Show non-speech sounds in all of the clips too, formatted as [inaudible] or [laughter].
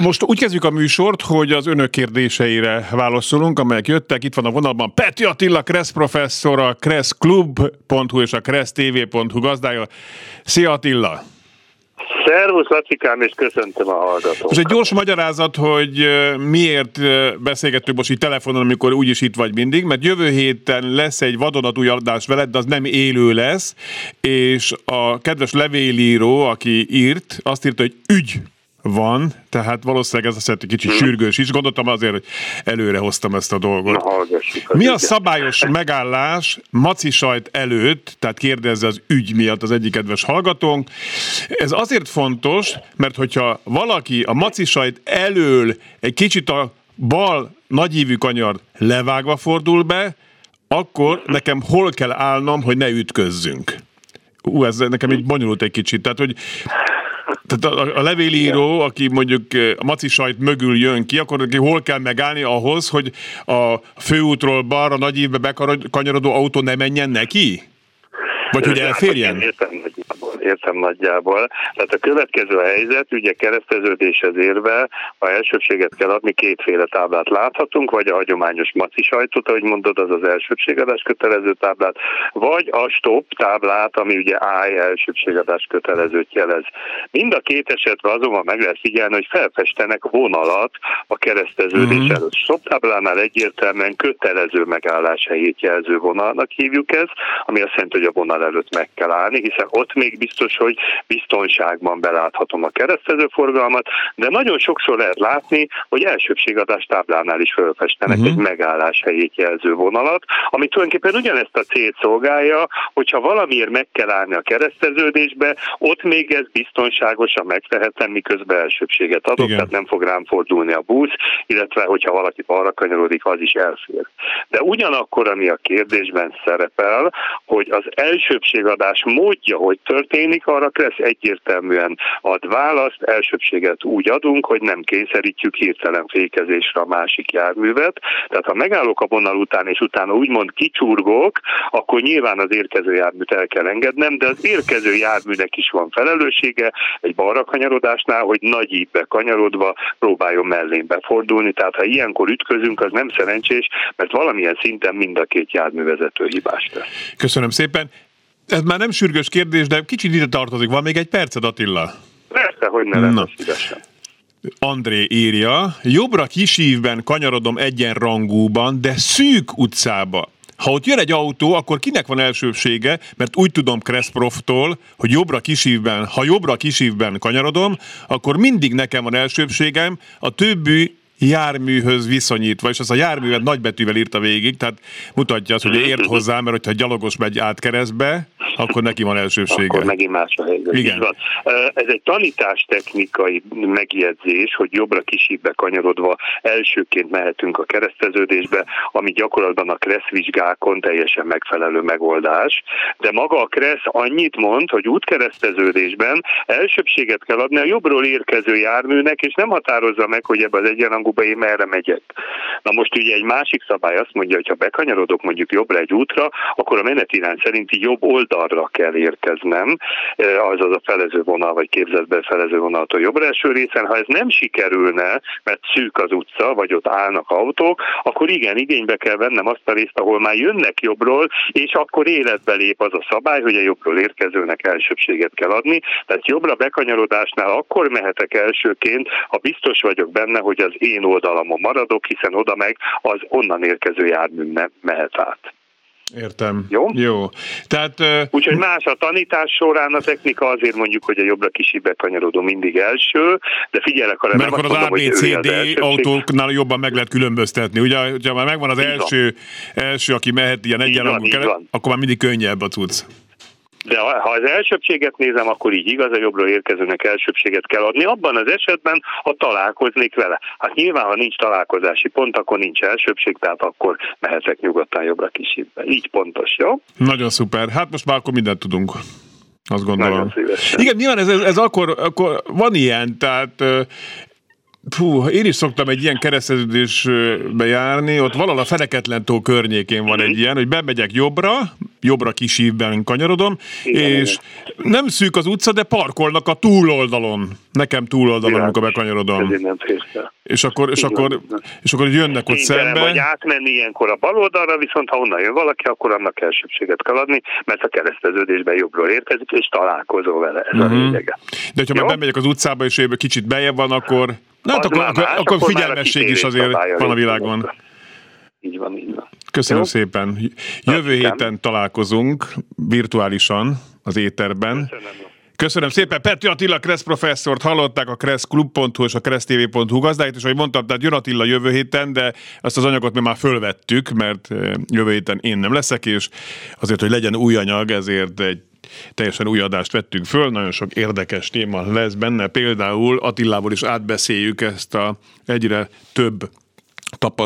Most úgy kezdjük a műsort, hogy az önök kérdéseire válaszolunk, amelyek jöttek. Itt van a vonalban Peti Attila, Kressz professzor, a kresszklub.hu és a kressztv.hu gazdája. Szia Attila! Szervusz, Lacikám, és köszöntöm a hallgatókat. Most egy gyors magyarázat, hogy miért beszélgetünk most így telefonon, amikor úgyis itt vagy mindig, mert jövő héten lesz egy vadonatúj adás veled, de az nem élő lesz, és a kedves levélíró, aki írt, azt írta, hogy ügy van, tehát valószínűleg ez azt egy kicsit hmm. sürgős is. Gondoltam azért, hogy előre hoztam ezt a dolgot. Na, Mi a szabályos megállás maci sajt előtt, tehát kérdezze az ügy miatt az egyik kedves hallgatónk. Ez azért fontos, mert hogyha valaki a maci sajt elől egy kicsit a bal nagyívű kanyar levágva fordul be, akkor nekem hol kell állnom, hogy ne ütközzünk? Ú, ez nekem így bonyolult egy kicsit. Tehát, hogy tehát a, a levélíró, aki mondjuk a maci sajt mögül jön ki, akkor neki hol kell megállni ahhoz, hogy a főútról balra nagy évbe bekanyarodó autó ne menjen neki? Vagy hogy elférjen? Értem, értem nagyjából. Tehát a következő helyzet, ugye kereszteződéshez érve, ha elsőbséget kell adni, kétféle táblát láthatunk, vagy a hagyományos maci sajtot, ahogy mondod, az az elsőbségadás kötelező táblát, vagy a stop táblát, ami ugye állj elsőbségadás kötelezőt jelez. Mind a két esetben azonban meg lehet figyelni, hogy felfestenek vonalat a kereszteződés uh-huh. előtt. Stop táblánál egyértelműen kötelező megállás helyét jelző vonalnak hívjuk ezt, ami azt jelenti, hogy a vonal előtt meg kell állni, hiszen ott még biztos, hogy biztonságban beláthatom a keresztező forgalmat, de nagyon sokszor lehet látni, hogy elsőbségadás táblánál is felfestenek uh-huh. egy megállás helyét jelző vonalat, ami tulajdonképpen ugyanezt a célt szolgálja, hogyha valamiért meg kell állni a kereszteződésbe, ott még ez biztonságosan megtehetem, miközben elsőbséget adok, Igen. tehát nem fog rám fordulni a busz, illetve hogyha valaki arra kanyarodik, az is elfér. De ugyanakkor, ami a kérdésben szerepel, hogy az elsőbségadás módja, hogy történik, arra Kressz egyértelműen ad választ, elsőbséget úgy adunk, hogy nem kényszerítjük hirtelen fékezésre a másik járművet. Tehát ha megállok a vonal után, és utána úgymond kicsurgok, akkor nyilván az érkező járműt el kell engednem, de az érkező járműnek is van felelőssége egy balra kanyarodásnál, hogy nagy íbbe kanyarodva próbáljon mellén befordulni. Tehát ha ilyenkor ütközünk, az nem szerencsés, mert valamilyen szinten mind a két járművezető hibás. Köszönöm szépen ez már nem sürgős kérdés, de kicsit ide tartozik. Van még egy perced, Attila? Persze, hogy ne lenne szívesen. André írja, jobbra kisívben kanyarodom egyenrangúban, de szűk utcába. Ha ott jön egy autó, akkor kinek van elsőbsége, mert úgy tudom Kreszproftól, hogy jobbra kisívben, ha jobbra kisívben kanyarodom, akkor mindig nekem van elsőbségem, a többi járműhöz viszonyítva, és az a járművet nagybetűvel írta végig, tehát mutatja azt, hogy ért hozzá, mert hogyha gyalogos megy át keresztbe, akkor neki van elsőbsége. Akkor megint más a helyzet. Igen. Van. Ez egy tanítástechnikai megjegyzés, hogy jobbra kisibbe kanyarodva elsőként mehetünk a kereszteződésbe, ami gyakorlatban a kresszvizsgákon teljesen megfelelő megoldás. De maga a kressz annyit mond, hogy útkereszteződésben elsőbséget kell adni a jobbról érkező járműnek, és nem határozza meg, hogy ebbe az egyenrangúba én merre megyek. Na most ugye egy másik szabály azt mondja, hogy ha bekanyarodok mondjuk jobbra egy útra, akkor a menetirány szerinti jobb oldal oldalra kell érkeznem, azaz a felező vonal, vagy képzetben felező vonaltól jobbra eső részen. Ha ez nem sikerülne, mert szűk az utca, vagy ott állnak autók, akkor igen, igénybe kell vennem azt a részt, ahol már jönnek jobbról, és akkor életbe lép az a szabály, hogy a jobbról érkezőnek elsőbséget kell adni. Tehát jobbra bekanyarodásnál akkor mehetek elsőként, ha biztos vagyok benne, hogy az én oldalamon maradok, hiszen oda meg az onnan érkező jármű mehet át. Értem. Jó? Jó. Tehát, uh... Úgyhogy más a tanítás során a technika azért mondjuk, hogy a jobbra kisibbe kanyarodó mindig első, de figyelek, ha nem akkor az ABCD autóknál jobban meg lehet különböztetni. Ugye, hogyha már megvan az első, első, aki mehet ilyen egyenlangú akkor már mindig könnyebb a cucc. De ha az elsőbséget nézem, akkor így igaz, a jobbról érkezőnek elsőbséget kell adni. Abban az esetben, ha találkoznék vele. Hát nyilván, ha nincs találkozási pont, akkor nincs elsőbség, tehát akkor mehetek nyugodtan jobbra kisítve. Így pontos, jó? Nagyon szuper. Hát most már akkor mindent tudunk. Azt gondolom. Igen, nyilván ez, ez, ez akkor, akkor van ilyen, tehát Fú, én is szoktam egy ilyen kereszteződésbe járni, ott valahol a Feneketlen tó környékén van egy mhm. ilyen, hogy bemegyek jobbra, jobbra kis ívben kanyarodom, igen, és igen. nem szűk az utca, de parkolnak a túloldalon. Nekem túloldalon, amikor bekanyarodom. És akkor, és, akkor, és akkor jönnek ott szembe. Vagy átmenni ilyenkor a bal oldalra, viszont ha onnan jön valaki, akkor annak elsőbséget kell adni, mert a kereszteződésben jobbról érkezik, és találkozol vele. Ez uh-huh. a mhm. lényege. De hogyha már bemegyek az utcába, és kicsit bejebb van, akkor Na, hát akkor, akkor, más, akkor figyelmesség is azért van a világon. Így van, így van. Köszönöm Jó? szépen. Jövő héten találkozunk virtuálisan az éterben. Köszönöm. Köszönöm szépen. Petri Attila Kressz professzort hallották a kresszklub.hu és a kressztv.hu gazdáit, és ahogy mondtam, tehát jön Attila jövő héten, de azt az anyagot mi már fölvettük, mert eh, jövő héten én nem leszek, és azért, hogy legyen új anyag, ezért egy teljesen új adást vettünk föl, nagyon sok érdekes téma lesz benne, például Attilával is átbeszéljük ezt a egyre több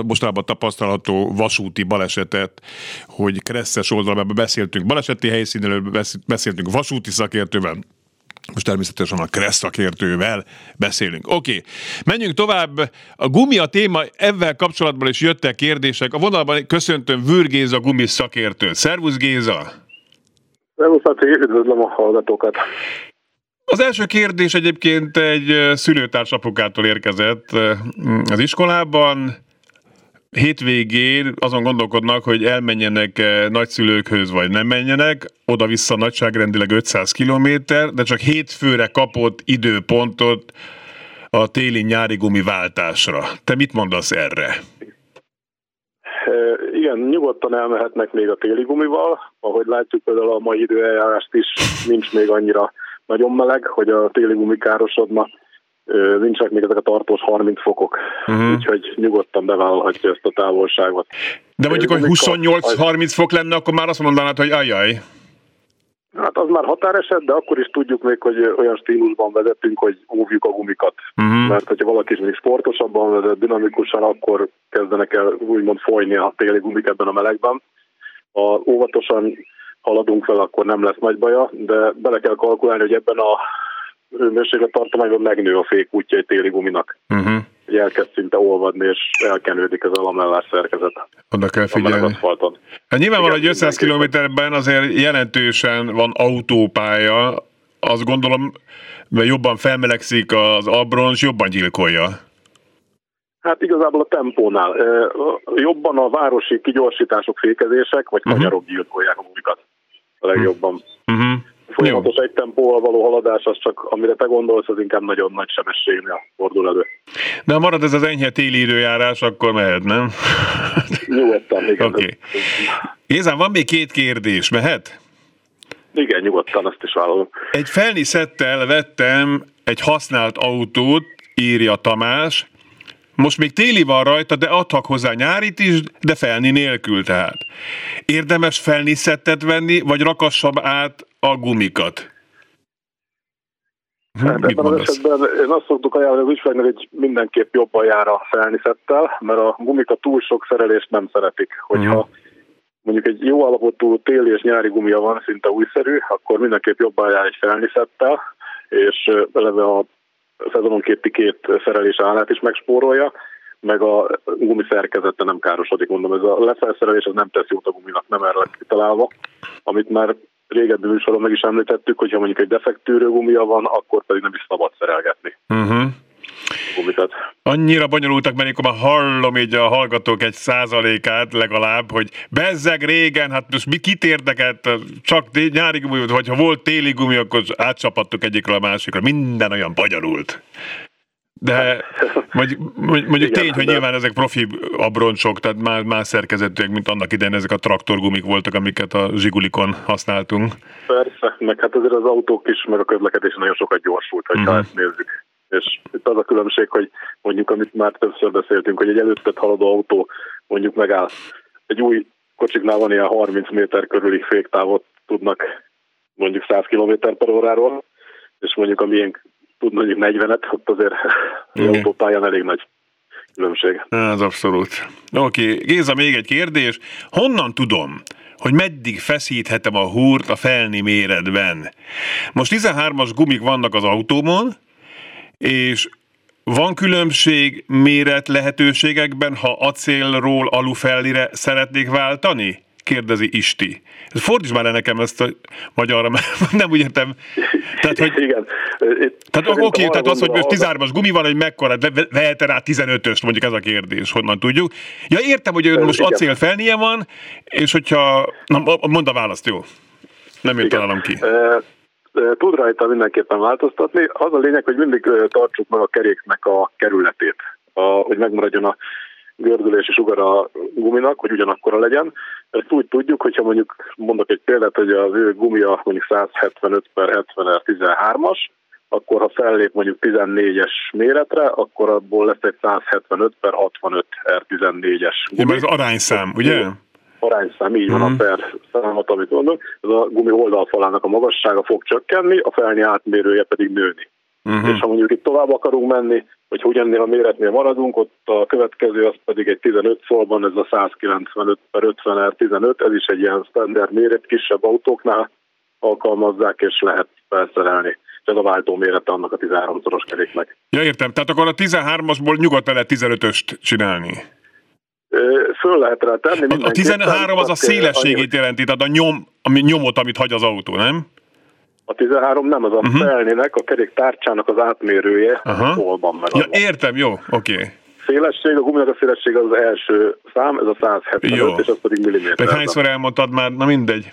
mostában tapasztalható vasúti balesetet, hogy kresszes oldalában beszéltünk baleseti helyszínről, beszéltünk vasúti szakértővel, most természetesen a Kressz szakértővel beszélünk. Oké, menjünk tovább. A gumi a téma, ezzel kapcsolatban is jöttek kérdések. A vonalban köszöntöm Vűr Géza gumi szakértőt. Szervusz Géza! Szervusz, üdvözlöm a hallgatókat. Az első kérdés egyébként egy szülőtárs apukától érkezett az iskolában. Hétvégén azon gondolkodnak, hogy elmenjenek nagyszülőkhöz, vagy nem menjenek. Oda-vissza nagyságrendileg 500 kilométer, de csak hétfőre kapott időpontot a téli-nyári gumi váltásra. Te mit mondasz erre? Igen, nyugodtan elmehetnek még a téli gumival. Ahogy látjuk például a mai időeljárást is nincs még annyira nagyon meleg, hogy a téli gumi károsodna. Nincsenek még ezek a tartós 30 fokok, uh-huh. úgyhogy nyugodtan bevállalhatja ezt a távolságot. De mondjuk, hogy 28-30 fok lenne, akkor már azt mondanád, hogy ajaj. Hát az már határeset, de akkor is tudjuk még, hogy olyan stílusban vezetünk, hogy óvjuk a gumikat. Uh-huh. Mert hogyha valaki is még sportosabban vezet, dinamikusan, akkor kezdenek el úgymond folyni a téli gumik ebben a melegben. Ha óvatosan haladunk fel, akkor nem lesz nagy baja, de bele kell kalkulálni, hogy ebben a hőmérséklet tartományban megnő a fék útja egy téli guminak. Uh-huh hogy elkezd szinte olvadni, és elkenődik ez a lamellás szerkezet. Oda kell figyelni. Hát nyilvánvalóan, hogy 500 kilométerben azért jelentősen van autópálya, azt gondolom, mert jobban felmelegszik az abroncs, jobban gyilkolja. Hát igazából a tempónál. Jobban a városi kigyorsítások, fékezések, vagy kanyarok uh-huh. gyilkolják a gumikat a legjobban. Uh-huh folyamatos Jó. egy tempóval való haladás, az csak, amire te gondolsz, az inkább nagyon nagy sebességnél fordul elő. De ha marad ez az enyhe téli időjárás, akkor mehet, nem? [laughs] Nyugodtan, igen. Oké. Okay. Gézán, van még két kérdés, mehet? Igen, nyugodtan, azt is vállalom. Egy felniszettel vettem egy használt autót, írja Tamás, most még téli van rajta, de adtak hozzá nyárit is, de felni nélkül tehát. Érdemes felniszettet venni, vagy rakassam át a gumikat? Hm, hát ebben az esetben én azt szoktuk ajánlani az ügyfeleknek, hogy mindenképp jobban jár a felniszettel, mert a gumika túl sok szerelést nem szeretik. Hogyha uh-huh. mondjuk egy jó alapotú téli és nyári gumia van, szinte újszerű, akkor mindenképp jobban jár egy felniszettel, és eleve a szezononképi két szerelés állát is megspórolja, meg a gumi szerkezete nem károsodik, mondom, ez a lefelszerelés az nem tesz jót a guminak, nem erre lett kitalálva, amit már régebbi műsoron meg is említettük, hogyha mondjuk egy defektűrő gumia van, akkor pedig nem is szabad szerelgetni. Uh-huh. Gumikat. Annyira bonyolultak, mert akkor már hallom így a hallgatók egy százalékát legalább, hogy bezzeg régen, hát most mi kit érdekelt, csak nyári gumi, vagy ha volt téli gumi, akkor átcsapattuk egyikről a másikra. Minden olyan bonyolult. De [laughs] mondjuk, mondjuk Igen, tény, hogy de... nyilván ezek profi abroncsok, tehát már más szerkezetűek, mint annak idején ezek a traktorgumik voltak, amiket a Zsigulikon használtunk. Persze, meg hát azért az autók is, meg a közlekedés nagyon sokat gyorsult, ha uh-huh. ezt nézzük. És itt az a különbség, hogy mondjuk, amit már többször beszéltünk, hogy egy előttet haladó autó mondjuk megáll. Egy új kocsiknál van ilyen 30 méter körüli féktávot tudnak mondjuk 100 km per óráról, és mondjuk a miénk tud mondjuk 40-et, ott azért okay. autópályán elég nagy különbség. Ez abszolút. Oké, okay. Géza, még egy kérdés. Honnan tudom, hogy meddig feszíthetem a húrt a felni méretben? Most 13-as gumik vannak az autómon, és van különbség méret lehetőségekben, ha acélról alufellire szeretnék váltani? Kérdezi Isti. Fordíts már le nekem ezt a magyarra, mert [laughs] nem úgy értem. Tehát, hogy, Igen. Tehát oké, okay, tehát az, hogy most 13-as gumi van, hogy mekkora, vehet rá 15-öst, mondjuk ez a kérdés, honnan tudjuk. Ja, értem, hogy ez most acél felnie van, és hogyha, na, mondd a választ, jó? Nem én találom ki tud rajta mindenképpen változtatni. Az a lényeg, hogy mindig tartsuk meg a keréknek a kerületét, a, hogy megmaradjon a gördülési sugar a guminak, hogy ugyanakkora legyen. Ezt úgy tudjuk, hogyha mondjuk mondok egy példát, hogy az ő gumia mondjuk 175 per 70 13-as, akkor ha fellép mondjuk 14-es méretre, akkor abból lesz egy 175 per 65 R14-es. Igen, ez arányszám, ugye? arányszám, így van mm. a mhm. per számot, amit mondok, ez a gumi oldalfalának a magassága fog csökkenni, a felni átmérője pedig nőni. Uh-huh. És ha mondjuk itt tovább akarunk menni, hogy ugyannél a méretnél maradunk, ott a következő az pedig egy 15 szolban, ez a 195 per 50 15, ez is egy ilyen standard méret, kisebb autóknál alkalmazzák, és lehet felszerelni. Ez a váltó mérete annak a 13-szoros keréknek. Ja, értem. Tehát akkor a 13-asból nyugodtan lehet 15-öst csinálni föl lehet rá tenni. A 13 az a szélességét jelenti, tehát a, nyom, a nyomot, amit hagy az autó, nem? A 13 nem, az a uh-huh. felnének, a kerék tárcsának az átmérője, uh-huh. hol van meg. Ja, értem, jó, oké. Okay. Szélesség, a guminak a szélesség az, az első szám, ez a 175, jó. és az pedig milliméter. De hányszor elmondtad már, na mindegy.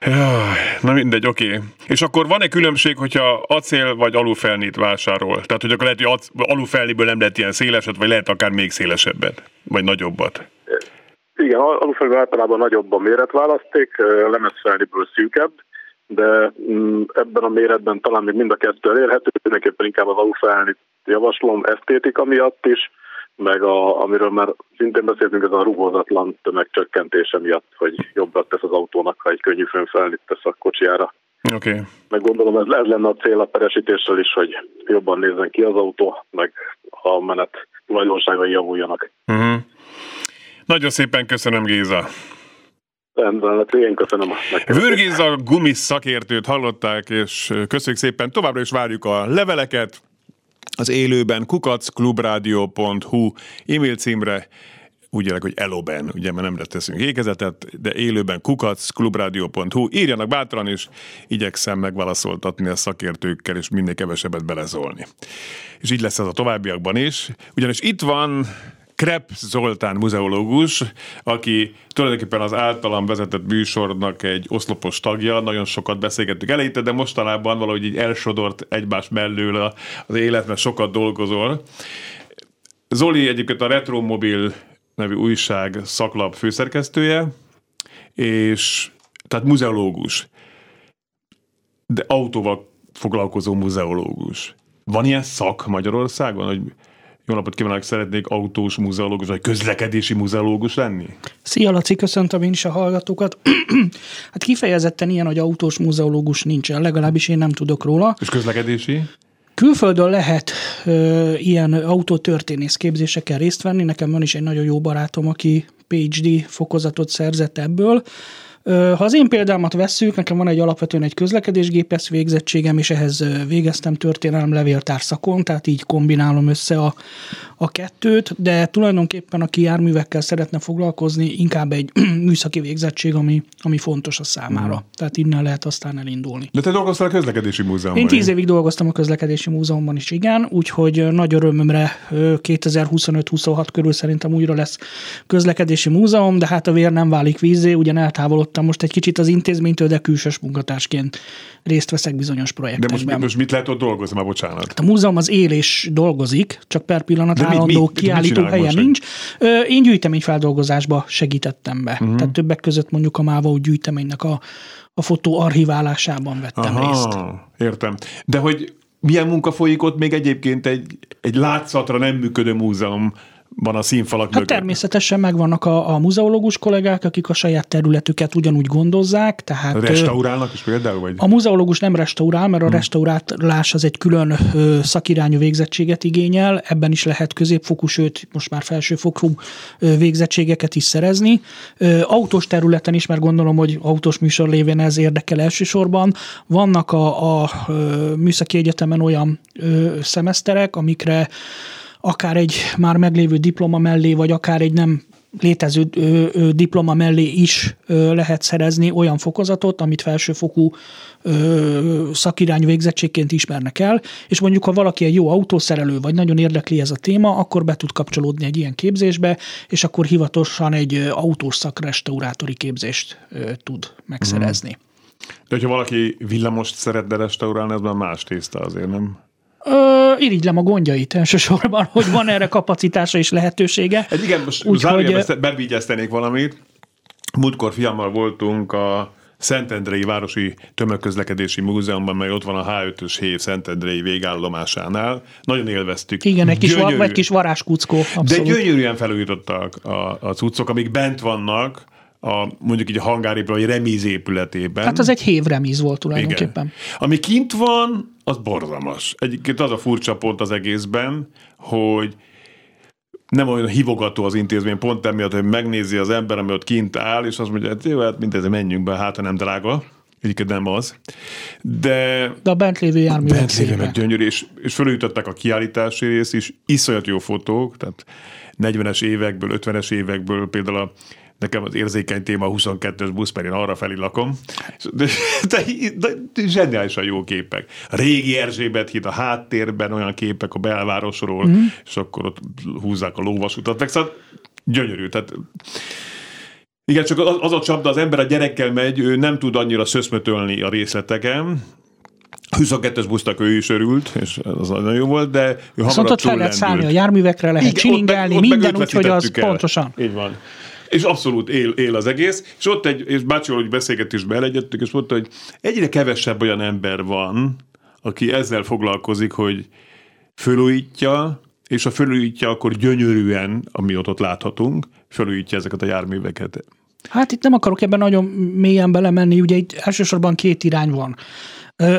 Jaj, na mindegy, oké. Okay. És akkor van-e különbség, hogyha acél vagy alufelnit vásárol? Tehát, hogy akkor lehet, hogy alufelniből nem lehet ilyen széleset, vagy lehet akár még szélesebbet, vagy nagyobbat? Igen, alufelniből általában nagyobb a méretválaszték, lemezfelniből szűkebb, de mm, ebben a méretben talán még mind a kettő elérhető, mindenképpen inkább az alufelnit javaslom esztétika miatt is, meg a, amiről már szintén beszéltünk, ez a rugózatlan tömegcsökkentése miatt, hogy jobbra tesz az autónak, ha egy könnyű fönfelnit tesz a kocsiára. Oké. Okay. Meg gondolom ez, ez lenne a cél a peresítéssel is, hogy jobban nézzen ki az autó, meg a menet tulajdonságai javuljanak. Uh-huh. Nagyon szépen köszönöm, Géza. Rendben, hát én köszönöm. Vörgéza gumis szakértőt hallották, és köszönjük szépen. Továbbra is várjuk a leveleket, az élőben kukacklubrádió.hu e-mail címre, úgy hogy eloben, ugye, mert nem teszünk ékezetet, de élőben kukacklubrádió.hu, írjanak bátran, és igyekszem megválaszoltatni a szakértőkkel, és minél kevesebbet belezolni. És így lesz ez a továbbiakban is. Ugyanis itt van Krep Zoltán muzeológus, aki tulajdonképpen az általam vezetett műsornak egy oszlopos tagja, nagyon sokat beszélgettük eleinte, de mostanában valahogy így elsodort egymás mellől az élet, mert sokat dolgozol. Zoli egyébként a Retromobil nevű újság szaklap főszerkesztője, és tehát muzeológus, de autóval foglalkozó muzeológus. Van ilyen szak Magyarországon, hogy jó napot kívánok, szeretnék autós muzeológus, vagy közlekedési muzeológus lenni? Szia Laci, köszöntöm én is a hallgatókat. [clears throat] hát kifejezetten ilyen, hogy autós muzeológus nincsen, legalábbis én nem tudok róla. És közlekedési? Külföldön lehet ö, ilyen autótörténész képzéseken részt venni. Nekem van is egy nagyon jó barátom, aki PhD fokozatot szerzett ebből. Ha az én példámat vesszük, nekem van egy alapvetően egy közlekedésgépész végzettségem, és ehhez végeztem történelem levéltár szakon, tehát így kombinálom össze a, a kettőt, de tulajdonképpen aki járművekkel szeretne foglalkozni, inkább egy [clears throat] műszaki végzettség, ami, ami fontos a számára. Mm. Tehát innen lehet aztán elindulni. De te dolgoztál a közlekedési múzeumban? Én tíz évig dolgoztam a közlekedési múzeumban is, igen, úgyhogy nagy örömömre 2025-26 körül szerintem újra lesz közlekedési múzeum, de hát a vér nem válik vízé, ugyan eltávolodtam most egy kicsit az intézménytől, de külsős munkatársként részt veszek bizonyos projektekben. De most, most mit lehet ott dolgozni, már bocsánat? A múzeum az él és dolgozik, csak per pillanat De állandó mit, mit, kiállító mit helyen nincs. Én gyűjteményfeldolgozásba segítettem be. Uh-huh. Tehát többek között mondjuk a Máva gyűjteménynek a, a fotó archiválásában vettem Aha, részt. Értem. De hogy milyen munka folyik ott még egyébként egy, egy látszatra nem működő múzeum van a színfalak Hát mögött. természetesen megvannak a, a muzeológus kollégák, akik a saját területüket ugyanúgy gondozzák, tehát... Restaurálnak is például? Vagy? A muzeológus nem restaurál, mert a restaurálás az egy külön ö, szakirányú végzettséget igényel, ebben is lehet középfokú, sőt most már felsőfokú ö, végzettségeket is szerezni. Ö, autós területen is, mert gondolom, hogy autós műsor lévén ez érdekel elsősorban, vannak a, a ö, műszaki egyetemen olyan ö, szemeszterek, amikre akár egy már meglévő diploma mellé, vagy akár egy nem létező ö, ö, diploma mellé is ö, lehet szerezni olyan fokozatot, amit felsőfokú ö, szakirányú végzettségként ismernek el, és mondjuk, ha valaki egy jó autószerelő, vagy nagyon érdekli ez a téma, akkor be tud kapcsolódni egy ilyen képzésbe, és akkor hivatalosan egy autós szakrestaurátori képzést ö, tud megszerezni. De hogyha valaki villamost szeretne restaurálni, az már más tészta azért, nem? Ö, irigylem a gondjait elsősorban, hogy van erre kapacitása és lehetősége. Egy igen, most Úgyhogy- zárójelben bevigyeztenék valamit. Múltkor fiammal voltunk a Szentendrei Városi Tömegközlekedési Múzeumban, mely ott van a H5-ös hév Szentendrei végállomásánál. Nagyon élveztük. Igen, egy kis, va- vagy kis varázskuckó. De Abszolút. gyönyörűen felújítottak a, a cuccok, amik bent vannak, a, mondjuk így a hangárépület, vagy remíz épületében. Hát az egy hévremíz volt tulajdonképpen. Igen. Ami kint van, az borzalmas. Egyébként az a furcsa pont az egészben, hogy nem olyan hívogató az intézmény, pont emiatt, hogy megnézi az ember, ami ott kint áll, és azt mondja, hát jó, hát mindez, menjünk be, hát ha nem drága. Egyébként nem az. De De a bent lévő járművek bent lévő meg gyönyörű, és, és fölújították a kiállítási rész is, iszonyat jó fotók, tehát 40-es évekből, 50-es évekből például a Nekem az érzékeny téma a 22-es busz, mert én arra felé lakom. De, de, de, de zseniálisan jó képek. A régi Erzsébet híd a háttérben, olyan képek a belvárosról, mm. és akkor ott húzzák a lóvasutat. Meg szóval gyönyörű. Tehát igen, csak az, az a csapda, az ember a gyerekkel megy, ő nem tud annyira szöszmötölni a részleteken, 22-es busztak ő is örült, és az nagyon jó volt, de ő Viszont ott fel lehet szállni a járművekre, lehet Igen, csilingelni, ott meg- ott minden az el. pontosan. Így van. És abszolút él, él az egész, és ott egy, és bácsival úgy beszélgetésbe elegyedtük, és mondta, hogy egyre kevesebb olyan ember van, aki ezzel foglalkozik, hogy fölújítja, és ha fölújítja, akkor gyönyörűen, ami ott, ott láthatunk, fölújítja ezeket a járműveket. Hát itt nem akarok ebben nagyon mélyen belemenni, ugye itt elsősorban két irány van.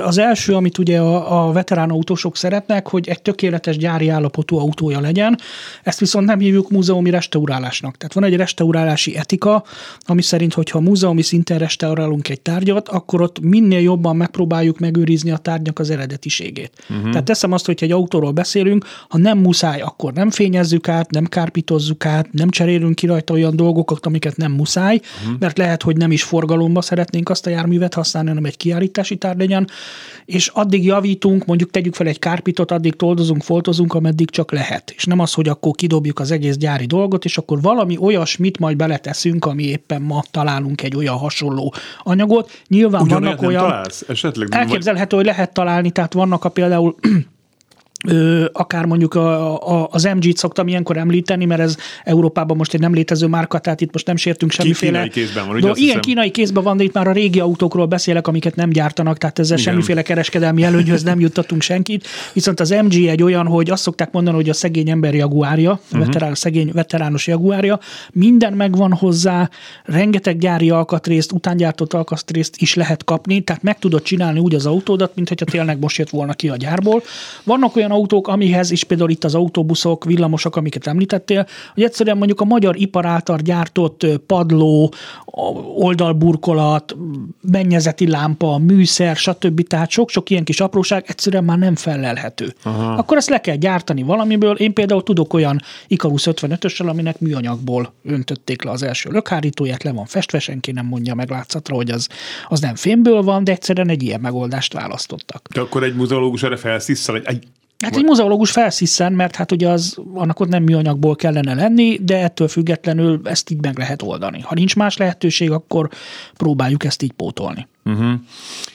Az első, amit ugye a, a veterán autósok szeretnek, hogy egy tökéletes gyári állapotú autója legyen, ezt viszont nem hívjuk múzeumi restaurálásnak. Tehát van egy restaurálási etika, ami szerint, hogyha múzeumi szinten restaurálunk egy tárgyat, akkor ott minél jobban megpróbáljuk megőrizni a tárgyak az eredetiségét. Uh-huh. Tehát teszem azt, hogy egy autóról beszélünk, ha nem muszáj, akkor nem fényezzük át, nem kárpítozzuk át, nem cserélünk ki rajta olyan dolgokat, amiket nem muszáj, uh-huh. mert lehet, hogy nem is forgalomba szeretnénk azt a járművet használni, hanem egy kiállítási tár legyen, és addig javítunk, mondjuk tegyük fel egy kárpitot, addig toldozunk, foltozunk, ameddig csak lehet. És nem az, hogy akkor kidobjuk az egész gyári dolgot, és akkor valami olyasmit majd beleteszünk, ami éppen ma találunk egy olyan hasonló anyagot. Nyilván Ugyanolyan vannak olyan... találsz? Esetleg? Elképzelhető, hogy lehet találni, tehát vannak a például ö, akár mondjuk a, a, az MG-t szoktam ilyenkor említeni, mert ez Európában most egy nem létező márka, tehát itt most nem sértünk semmiféle. kínai kézben van, ugye ilyen hiszem? kínai kézben van, de itt már a régi autókról beszélek, amiket nem gyártanak, tehát ezzel Igen. semmiféle kereskedelmi előnyhöz nem juttatunk senkit. Viszont az MG egy olyan, hogy azt szokták mondani, hogy a szegény ember jaguárja, Mhm. veterán, szegény veterános jaguárja, minden megvan hozzá, rengeteg gyári alkatrészt, utángyártott alkatrészt is lehet kapni, tehát meg tudod csinálni úgy az autódat, mint hogyha tényleg most jött volna ki a gyárból. Vannak olyan autók, amihez is például itt az autóbuszok, villamosok, amiket említettél, hogy egyszerűen mondjuk a magyar ipar által gyártott padló, oldalburkolat, mennyezeti lámpa, műszer, stb. Tehát sok-sok ilyen kis apróság egyszerűen már nem felelhető. Aha. Akkor ezt le kell gyártani valamiből. Én például tudok olyan Icarus 55-össel, aminek műanyagból öntötték le az első lökhárítóját, le van festve, senki nem mondja meg látszatra, hogy az, az nem fémből van, de egyszerűen egy ilyen megoldást választottak. De akkor egy muzeológus erre felszisszel, egy, egy Hát egy muzeológus felsziszen, mert hát ugye az, annak ott nem műanyagból kellene lenni, de ettől függetlenül ezt így meg lehet oldani. Ha nincs más lehetőség, akkor próbáljuk ezt így pótolni. Uh-huh.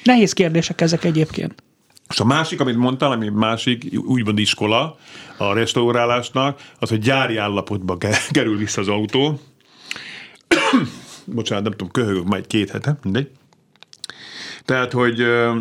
Nehéz kérdések ezek egyébként. És a másik, amit mondtál, ami másik úgymond iskola a restaurálásnak, az, hogy gyári állapotba ke- [laughs] kerül vissza az autó. [coughs] Bocsánat, nem tudom, köhögök egy két hete, mindegy. Tehát, hogy ö,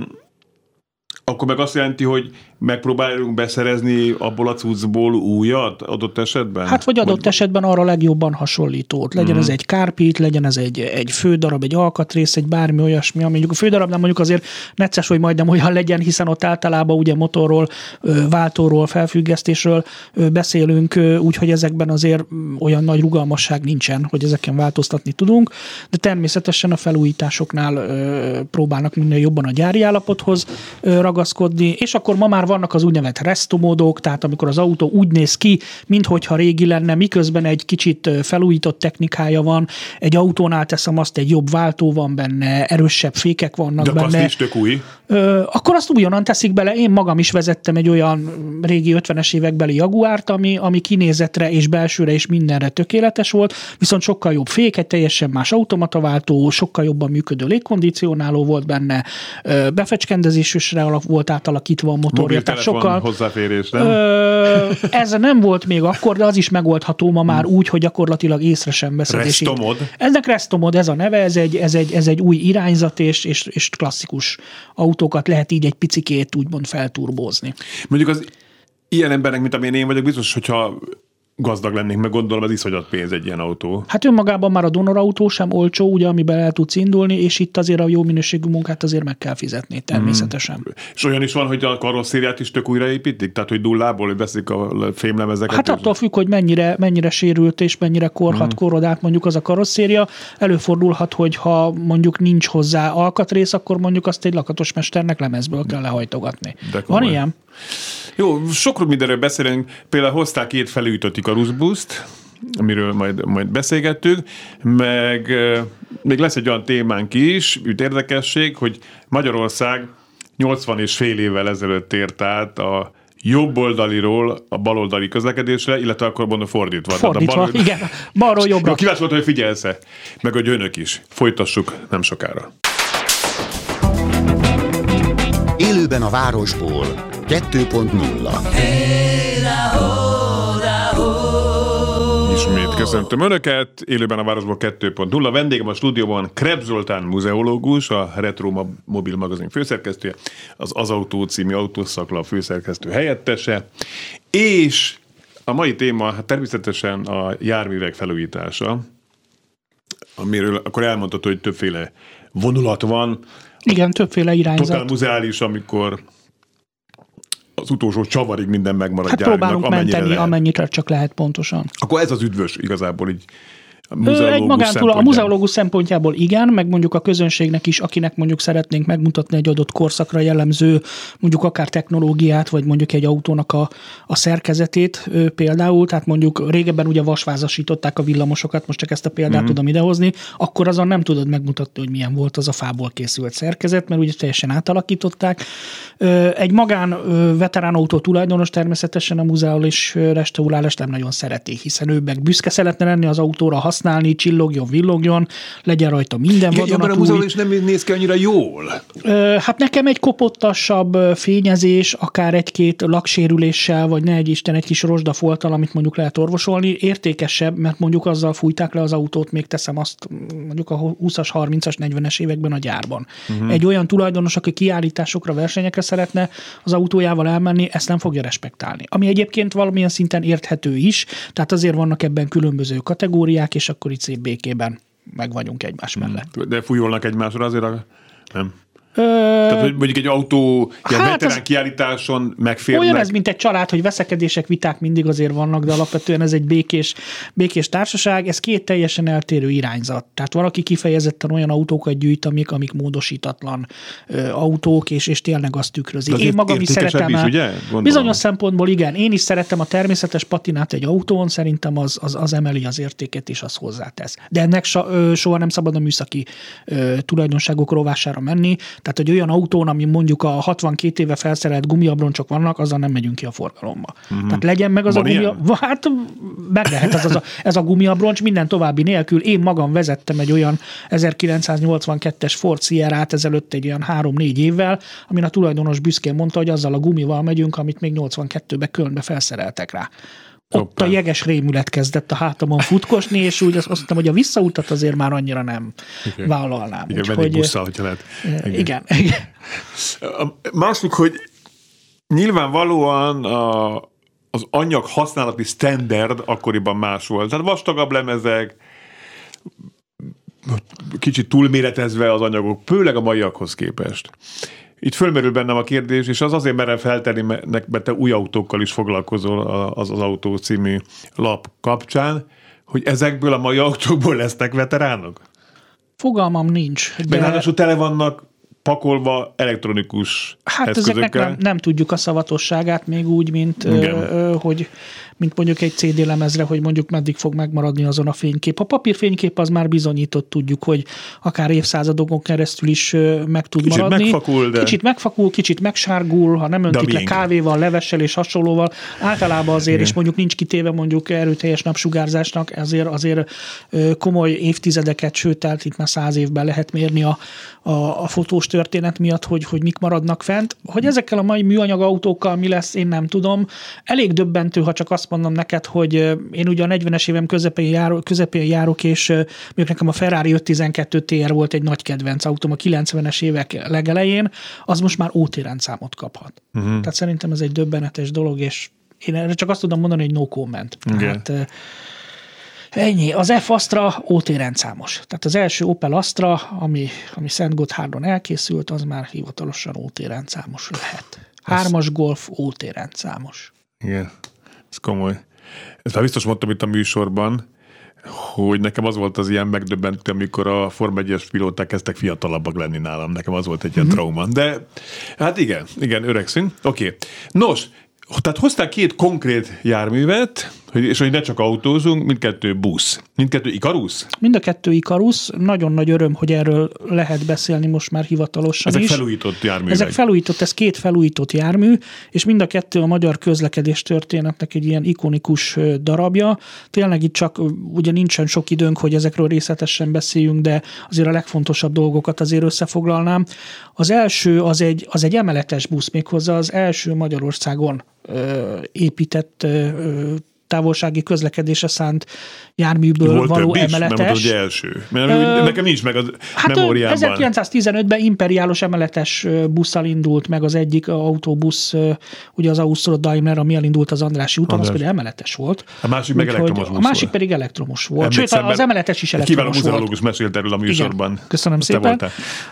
akkor meg azt jelenti, hogy megpróbálunk beszerezni abból a cuccból újat adott esetben? Hát vagy adott vagy... esetben arra legjobban hasonlítót. Legyen mm. ez egy kárpít, legyen ez egy, egy fődarab, egy alkatrész, egy bármi olyasmi, ami mondjuk a fődarabnál mondjuk azért necces, hogy majdnem olyan legyen, hiszen ott általában ugye motorról, váltóról, felfüggesztésről beszélünk, úgyhogy ezekben azért olyan nagy rugalmasság nincsen, hogy ezeken változtatni tudunk, de természetesen a felújításoknál próbálnak minél jobban a gyári állapothoz ragaszkodni, és akkor ma már vannak az úgynevezett restomódok, tehát amikor az autó úgy néz ki, minthogyha régi lenne, miközben egy kicsit felújított technikája van, egy autónál teszem azt, egy jobb váltó van benne, erősebb fékek vannak De benne. De is tök új. Ö, akkor azt újonnan teszik bele. Én magam is vezettem egy olyan régi 50-es évekbeli Jaguárt, ami, ami kinézetre és belsőre és mindenre tökéletes volt, viszont sokkal jobb fék, egy teljesen más automataváltó, sokkal jobban működő légkondicionáló volt benne, befecskendezésre volt átalakítva a motorja. Tehát sokkal, hozzáférés, nem? Ö, ez nem volt még akkor, de az is megoldható ma már hmm. úgy, hogy gyakorlatilag észre sem veszed. Restomod? Ennek Restomod, ez a neve, ez egy, ez egy, ez egy új irányzat és, és, és klasszikus autókat lehet így egy picikét úgymond felturbózni. Mondjuk az ilyen embernek, mint amilyen én vagyok, biztos, hogyha gazdag lennénk, meg gondolom az iszonyat pénz egy ilyen autó. Hát önmagában már a donor autó sem olcsó, ugye, amiben el tudsz indulni, és itt azért a jó minőségű munkát azért meg kell fizetni, természetesen. Mm. És olyan is van, hogy a karosszériát is tök újraépítik? Tehát, hogy nullából veszik a fémlemezeket? Hát attól függ, hogy mennyire, mennyire sérült és mennyire korhat, mm. korodát mondjuk az a karosszéria. Előfordulhat, hogy ha mondjuk nincs hozzá alkatrész, akkor mondjuk azt egy lakatosmesternek lemezből kell lehajtogatni. De van ilyen? Jó, sok mindenről beszélünk. Például hozták két felújított Icarus amiről majd, majd beszélgettünk, meg még lesz egy olyan témánk is, üt érdekesség, hogy Magyarország 80 és fél évvel ezelőtt ért át a jobb oldaliról a baloldali közlekedésre, illetve akkor mondom fordítva. Fordítva, bal... [laughs] igen. Balról jobbra. Kíváncsi volt, hogy figyelsz-e. Meg hogy önök is. Folytassuk nem sokára. Élőben a városból 2.0 Ismét köszöntöm Önöket, élőben a Városból 2.0. Vendégem a stúdióban Krebs Zoltán muzeológus, a Retro Mobil magazin főszerkesztője, az Az Autó című autószakla főszerkesztő helyettese, és a mai téma hát természetesen a járművek felújítása, amiről akkor elmondható, hogy többféle vonulat van. Igen, többféle irányzat. Totál muzeális, amikor az utolsó csavarig minden megmarad hát gyárinak, próbálunk menteni, lehet. amennyire csak lehet pontosan. Akkor ez az üdvös igazából így egy magántúl, a muzeológus szempontjából igen, meg mondjuk a közönségnek is, akinek mondjuk szeretnénk megmutatni egy adott korszakra jellemző, mondjuk akár technológiát, vagy mondjuk egy autónak a, a szerkezetét például, tehát mondjuk régebben ugye vasvázasították a villamosokat, most csak ezt a példát mm. tudom idehozni, akkor azon nem tudod megmutatni, hogy milyen volt az a fából készült szerkezet, mert ugye teljesen átalakították. Egy magán veterán autó tulajdonos természetesen a muzeológus restaurálást nem nagyon szereti, hiszen ő meg büszke szeretne lenni az autóra, használni, csillogjon, villogjon, legyen rajta minden vadonatúj. a múzeum is nem néz ki annyira jól. Hát nekem egy kopottasabb fényezés, akár egy-két laksérüléssel, vagy ne egy Isten, egy kis rozsdafoltal, amit mondjuk lehet orvosolni, értékesebb, mert mondjuk azzal fújták le az autót, még teszem azt mondjuk a 20-as, 30-as, 40-es években a gyárban. Uh-huh. Egy olyan tulajdonos, aki kiállításokra, versenyekre szeretne az autójával elmenni, ezt nem fogja respektálni. Ami egyébként valamilyen szinten érthető is, tehát azért vannak ebben különböző kategóriák, és akkor itt szép békében meg vagyunk egymás hmm. mellett. De fújolnak egymásra azért a... Nem. Tehát, hogy mondjuk egy autó ilyen hát veterán kiállításon megférnek. Olyan ez, mint egy család, hogy veszekedések, viták mindig azért vannak, de alapvetően ez egy békés, békés társaság. Ez két teljesen eltérő irányzat. Tehát valaki kifejezetten olyan autókat gyűjt, amik, amik módosítatlan ö, autók, és, és tényleg azt tükrözi. Én magam is szeretem. Is, ugye? Bizonyos szempontból igen. Én is szeretem a természetes patinát egy autón, szerintem az, az, az emeli az értéket, és az hozzátesz. De ennek so, ö, soha nem szabad a műszaki ö, tulajdonságok rovására menni. Tehát, hogy olyan autón, ami mondjuk a 62 éve felszerelt gumiabroncsok vannak, azzal nem megyünk ki a forgalomba. Uh-huh. Tehát legyen meg az Van a gumia... Hát meg lehet ez, az a, ez a gumiabroncs minden további nélkül. Én magam vezettem egy olyan 1982-es Ford Sierra-t ezelőtt egy olyan 3-4 évvel, amin a tulajdonos büszkén mondta, hogy azzal a gumival megyünk, amit még 82-ben Kölnbe felszereltek rá. Ott Hoppá. a jeges rémület kezdett a hátamon futkosni, és úgy azt mondtam, hogy a visszautat azért már annyira nem igen. vállalnám. Igen, úgy, hogy, busszal, hogyha lehet. Igen. igen. igen. A másik, hogy nyilvánvalóan a, az anyag használati standard akkoriban más volt. Tehát vastagabb lemezek, kicsit túlméretezve az anyagok, főleg a maiakhoz képest. Itt fölmerül bennem a kérdés, és az azért merem feltenni, mert te új autókkal is foglalkozol az, az autó című lap kapcsán, hogy ezekből a mai autókból lesznek veteránok? Fogalmam nincs. De... Meg ráadásul tele vannak pakolva elektronikus Hát eszközökkel. ezeknek nem, nem tudjuk a szavatosságát még úgy, mint ö, ö, hogy mint mondjuk egy CD lemezre, hogy mondjuk meddig fog megmaradni azon a fénykép. A papírfénykép az már bizonyított, tudjuk, hogy akár évszázadokon keresztül is meg tud kicsit maradni. Megfakul, de... Kicsit megfakul, kicsit megsárgul, ha nem öntik le kávéval, levessel és hasonlóval. Általában azért, Igen. és mondjuk nincs kitéve mondjuk erőteljes napsugárzásnak, ezért azért komoly évtizedeket, sőt, tehát itt már száz évben lehet mérni a, a, a fotós történet miatt, hogy, hogy mik maradnak fent. Hogy ezekkel a mai műanyag autókkal mi lesz, én nem tudom. Elég döbbentő, ha csak azt mondom neked, hogy én ugye a 40-es évem közepén, járó, közepén járok, és mondjuk nekem a Ferrari 512 TR volt egy nagy kedvenc autóm a 90-es évek legelején, az most már OT rendszámot kaphat. Uh-huh. Tehát szerintem ez egy döbbenetes dolog, és én erre csak azt tudom mondani, hogy no comment. Igen. Tehát, Ennyi. Az F Astra OT rendszámos. Tehát az első Opel Astra, ami, ami Szent Gotthárdon elkészült, az már hivatalosan OT rendszámos lehet. Hármas Golf OT rendszámos. Igen. Ez komoly. Ezt már biztos mondtam itt a műsorban, hogy nekem az volt az ilyen megdöbbentő, amikor a Form 1-es pilóták kezdtek fiatalabbak lenni nálam. Nekem az volt egy ilyen mm-hmm. trauma. De hát igen, igen, öregszünk. Oké. Okay. Nos, tehát hozták két konkrét járművet, hogy, és hogy ne csak autózunk, mindkettő busz. Mindkettő Ikarus? Mind a kettő Ikarus. Nagyon nagy öröm, hogy erről lehet beszélni most már hivatalosan Ezek is. felújított járművek. Ezek felújított, ez két felújított jármű, és mind a kettő a magyar közlekedés történetnek egy ilyen ikonikus darabja. Tényleg itt csak ugye nincsen sok időnk, hogy ezekről részletesen beszéljünk, de azért a legfontosabb dolgokat azért összefoglalnám. Az első az egy, az egy emeletes busz, méghozzá az első Magyarországon épített távolsági közlekedésre szánt járműből Volt való több emeletes. Is, hogy első. Mert Ö, nekem nincs meg a hát memóriámban. 1915-ben imperiálos emeletes busszal indult meg az egyik autóbusz, ugye az Austro Daimler, ami elindult az Andrási úton, András. az pedig emeletes volt. A másik meg elektromos busz A másik volt. pedig elektromos volt. Sőt, az emeletes is elektromos kiváló volt. Kiváló mesélt erről a műsorban. Igen. Köszönöm szépen.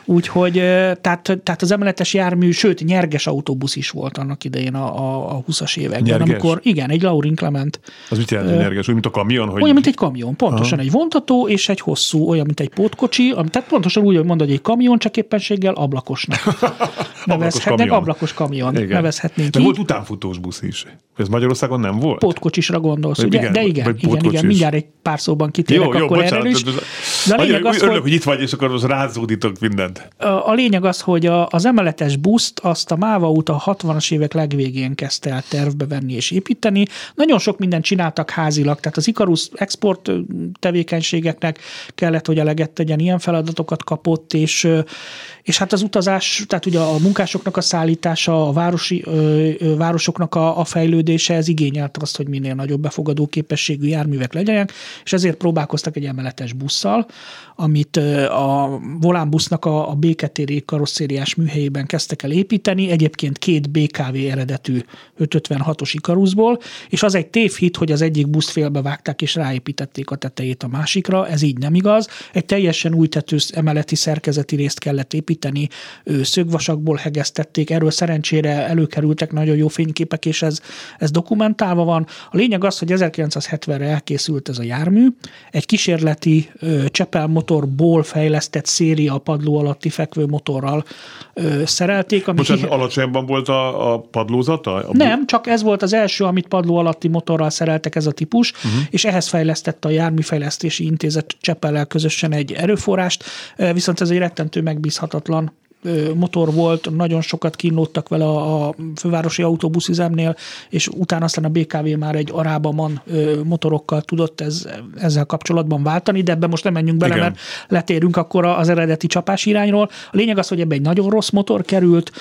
Úgyhogy tehát, tehát az emeletes jármű, sőt, nyerges autóbusz is volt annak idején a, a, a 20-as években. Nyerges? Amikor, igen, egy Laurin Clement. Az mit jelent, nyerges? Úgy, mint a kamion? Hogy... Olyan, mint egy kamion, pontosan Aha. egy vontató és egy hosszú, olyan, mint egy pótkocsi, ami, tehát pontosan úgy, hogy mondod, hogy egy kamion, csak éppenséggel ablakosnak. [laughs] Nevezhetnek, ablakos, ablakos kamion. Igen. Nevezhetnénk De volt utánfutós busz is. Ez Magyarországon nem volt? Pótkocsisra gondolsz, ugye? Igen, De igen, igen, igen, mindjárt egy pár szóban kitérek jó, jó, akkor bocsánat, erről is. De a lényeg az, örülök, hogy... itt vagy, és akkor az rázódítok mindent. A, a lényeg az, hogy a, az emeletes buszt azt a Máva út a 60-as évek legvégén kezdte el tervbe venni és építeni. Nagyon sok mindent csináltak házilag, tehát az Icarus export tevékenységeknek kellett, hogy eleget tegyen, ilyen feladatokat kapott, és, és hát az utazás, tehát ugye a munkásoknak a szállítása, a városi, városoknak a, a fejlődése, ez igényelt azt, hogy minél nagyobb befogadó képességű járművek legyenek, és ezért próbálkoztak egy emeletes busszal, amit a Volán busznak a, a béketéri karosszériás műhelyében kezdtek el építeni, egyébként két BKV eredetű 556-os Ikarusból, és az egy tévhit, hogy az egyik buszt félbevágták és ráépítették a tetejét a másikra, ez így nem igaz. Egy teljesen új tető emeleti szerkezeti részt kellett építeni, szögvasakból hegesztették, erről szerencsére előkerültek nagyon jó fényképek, és ez, ez dokumentálva van. A lényeg az, hogy 1970-re elkészült ez a jármű, egy kísérleti Csepel motorból fejlesztett széria a padló alatti fekvő motorral ö, szerelték. Ami Most alacsonyabban volt a, a padlózata? A nem, csak ez volt az első, amit padló alatti motorral szereltek ez a típus, uh-huh. és ehhez fejlesztette a Járműfejlesztési Intézet Csepellel közösen egy erőforrást, viszont ez egy rettentő megbízhatatlan Scotland motor volt, nagyon sokat kínlódtak vele a, a fővárosi autóbuszüzemnél, és utána aztán a BKV már egy arábaman motorokkal tudott ez, ezzel kapcsolatban váltani, de ebben most nem menjünk bele, Igen. mert letérünk akkor az eredeti csapás irányról. A lényeg az, hogy ebbe egy nagyon rossz motor került,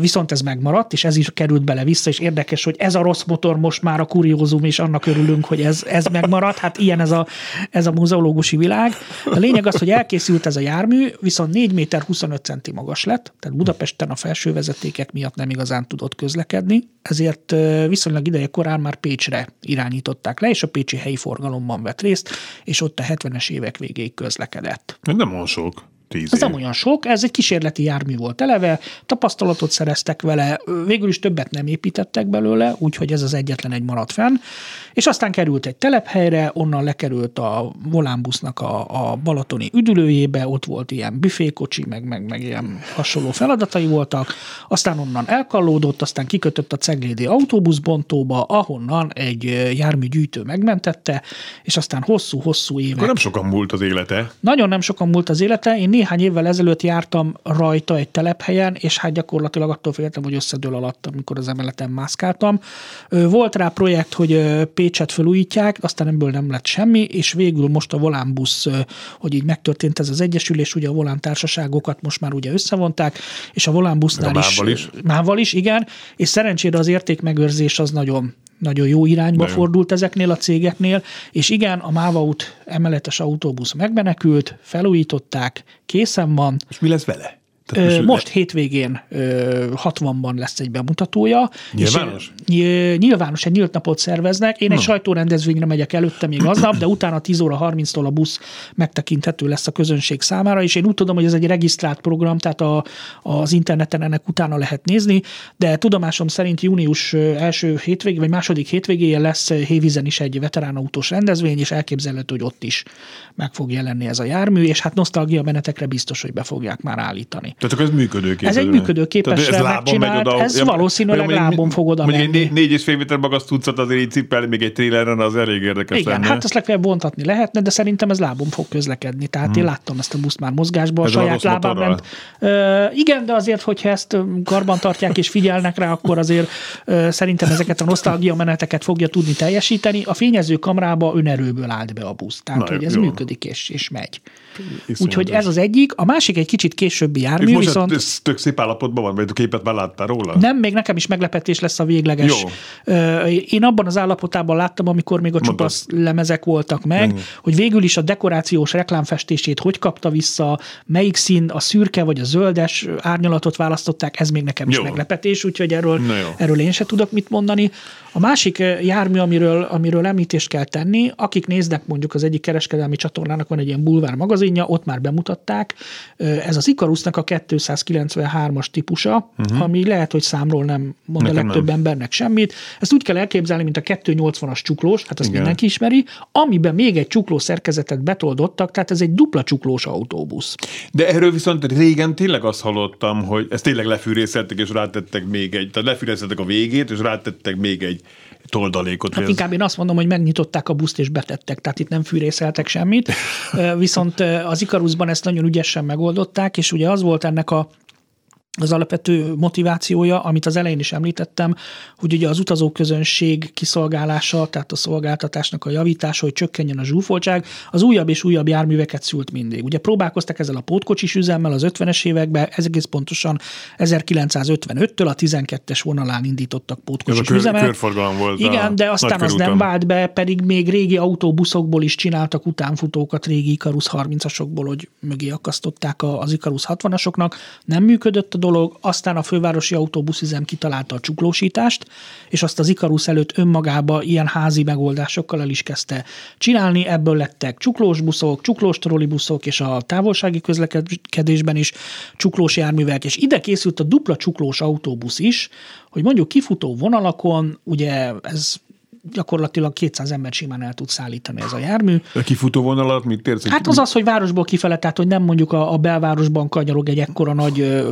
viszont ez megmaradt, és ez is került bele vissza, és érdekes, hogy ez a rossz motor most már a kuriózum, és annak örülünk, hogy ez, ez megmaradt. Hát ilyen ez a, ez a muzeológusi világ. A lényeg az, hogy elkészült ez a jármű, viszont 4 méter 25 cm magas lett, tehát Budapesten a felső vezetékek miatt nem igazán tudott közlekedni, ezért viszonylag ideje korán már Pécsre irányították le, és a pécsi helyi forgalomban vett részt, és ott a 70-es évek végéig közlekedett. Nem olyan sok. Tíz Ez nem olyan sok, ez egy kísérleti jármű volt eleve, tapasztalatot szereztek vele, végül is többet nem építettek belőle, úgyhogy ez az egyetlen egy maradt fenn, és aztán került egy telephelyre, onnan lekerült a volánbusznak a, a balatoni üdülőjébe, ott volt ilyen büfékocsi, meg, meg, meg ilyen hasonló feladatai voltak, aztán onnan elkallódott, aztán kikötött a Ceglédi autóbuszbontóba, ahonnan egy járműgyűjtő megmentette, és aztán hosszú-hosszú évek Akkor nem sokan múlt az élete. nagyon nem sokan múlt az élete. Én néhány évvel ezelőtt jártam rajta egy telephelyen, és hát gyakorlatilag attól féltem, hogy összedől alatt, amikor az emeleten mászkáltam. Volt rá projekt, hogy Pécset felújítják, aztán ebből nem lett semmi, és végül most a Volánbusz, hogy így megtörtént ez az egyesülés, ugye a Volán társaságokat most már ugye összevonták, és a Volánbusznál a is, is. Mával is, igen, és szerencsére az értékmegőrzés az nagyon nagyon jó irányba Nagyon. fordult ezeknél a cégeknél, és igen, a Máva út emeletes autóbusz megmenekült, felújították, készen van, És mi lesz vele? Ö, most hétvégén ö, 60-ban lesz egy bemutatója. Nyilvános? És, nyilvános, egy nyílt napot szerveznek. Én egy sajtórendezvényre megyek előtte még aznap, de utána 10 óra 30-tól a busz megtekinthető lesz a közönség számára, és én úgy tudom, hogy ez egy regisztrált program, tehát a, az interneten ennek utána lehet nézni, de tudomásom szerint június első hétvégé, vagy második hétvégéje lesz Hévízen is egy veteránautós rendezvény, és elképzelhető, hogy ott is meg fog jelenni ez a jármű, és hát nosztalgia menetekre biztos, hogy be fogják már állítani. Tehát akkor ez működőképes. Ez egy működőképesre megcsinált, ez valószínűleg lábon fog oda Mondjuk egy menni. né- négy és fél méter magas tucat azért így cipelni, még egy tréleren az elég érdekes Igen, lenne. hát ezt legfeljebb bontatni lehetne, de szerintem ez lábon fog közlekedni. Tehát én láttam ezt a buszt már mozgásban, Hmm. Ez a saját lábán motorral? ment. Ö, igen, de azért, hogyha ezt karban tartják és figyelnek rá, akkor azért ö, szerintem ezeket a nosztalgia meneteket fogja tudni teljesíteni. A fényező kamrába önerőből állt be a busz. Tehát, Na, hogy ez jó. működik és, és megy. Úgyhogy ez az egyik. A másik egy kicsit későbbi És jármű, most viszont... ez tök szép állapotban van, vagy a képet már láttál róla? Nem, még nekem is meglepetés lesz a végleges. Jó. Én abban az állapotában láttam, amikor még a csupasz lemezek voltak meg, hogy végül is a dekorációs reklámfestését hogy kapta vissza, melyik szín, a szürke vagy a zöldes árnyalatot választották, ez még nekem is Jó. meglepetés, úgyhogy erről, erről én se tudok mit mondani. A másik jármű, amiről, amiről említést kell tenni, akik néznek mondjuk az egyik kereskedelmi csatornának van egy ilyen bulvár magazinja, ott már bemutatták. Ez az Icarusnak a 293-as típusa, uh-huh. ami lehet, hogy számról nem mond a Nekem legtöbb nem. embernek semmit. Ezt úgy kell elképzelni, mint a 280-as csuklós, hát azt Igen. mindenki ismeri, amiben még egy csukló szerkezetet betoldottak, tehát ez egy dupla csuklós autóbusz. De erről viszont régen tényleg azt hallottam, hogy ezt tényleg lefűrészeltek, és rátettek még egy, tehát lefűrészeltek a végét, és rátettek még egy toldalékot. Hát inkább én azt mondom, hogy megnyitották a buszt és betettek, tehát itt nem fűrészeltek semmit. Viszont az Ikarusban ezt nagyon ügyesen megoldották, és ugye az volt ennek a az alapvető motivációja, amit az elején is említettem, hogy ugye az utazóközönség kiszolgálása, tehát a szolgáltatásnak a javítása, hogy csökkenjen a zsúfoltság, az újabb és újabb járműveket szült mindig. Ugye próbálkoztak ezzel a pótkocsis üzemmel az 50-es években, ez egész pontosan 1955-től a 12-es vonalán indítottak Ez a pótkocsis kör, üzemet. körforgalom volt. Igen, de aztán az nem vált be, pedig még régi autóbuszokból is csináltak utánfutókat, régi Ikarus 30-asokból, hogy mögé akasztották az Ikarus 60-asoknak. Nem működött a dolog, aztán a fővárosi autóbuszüzem kitalálta a csuklósítást, és azt az Ikarus előtt önmagába ilyen házi megoldásokkal el is kezdte csinálni. Ebből lettek csuklós buszok, csuklós trollibuszok, és a távolsági közlekedésben is csuklós járművek, és ide készült a dupla csuklós autóbusz is, hogy mondjuk kifutó vonalakon, ugye ez gyakorlatilag 200 ember simán el tud szállítani ez a jármű. A kifutó vonalat mit érsz? Hát az az, hogy városból kifele, tehát hogy nem mondjuk a, a belvárosban kanyarog egy ekkora nagy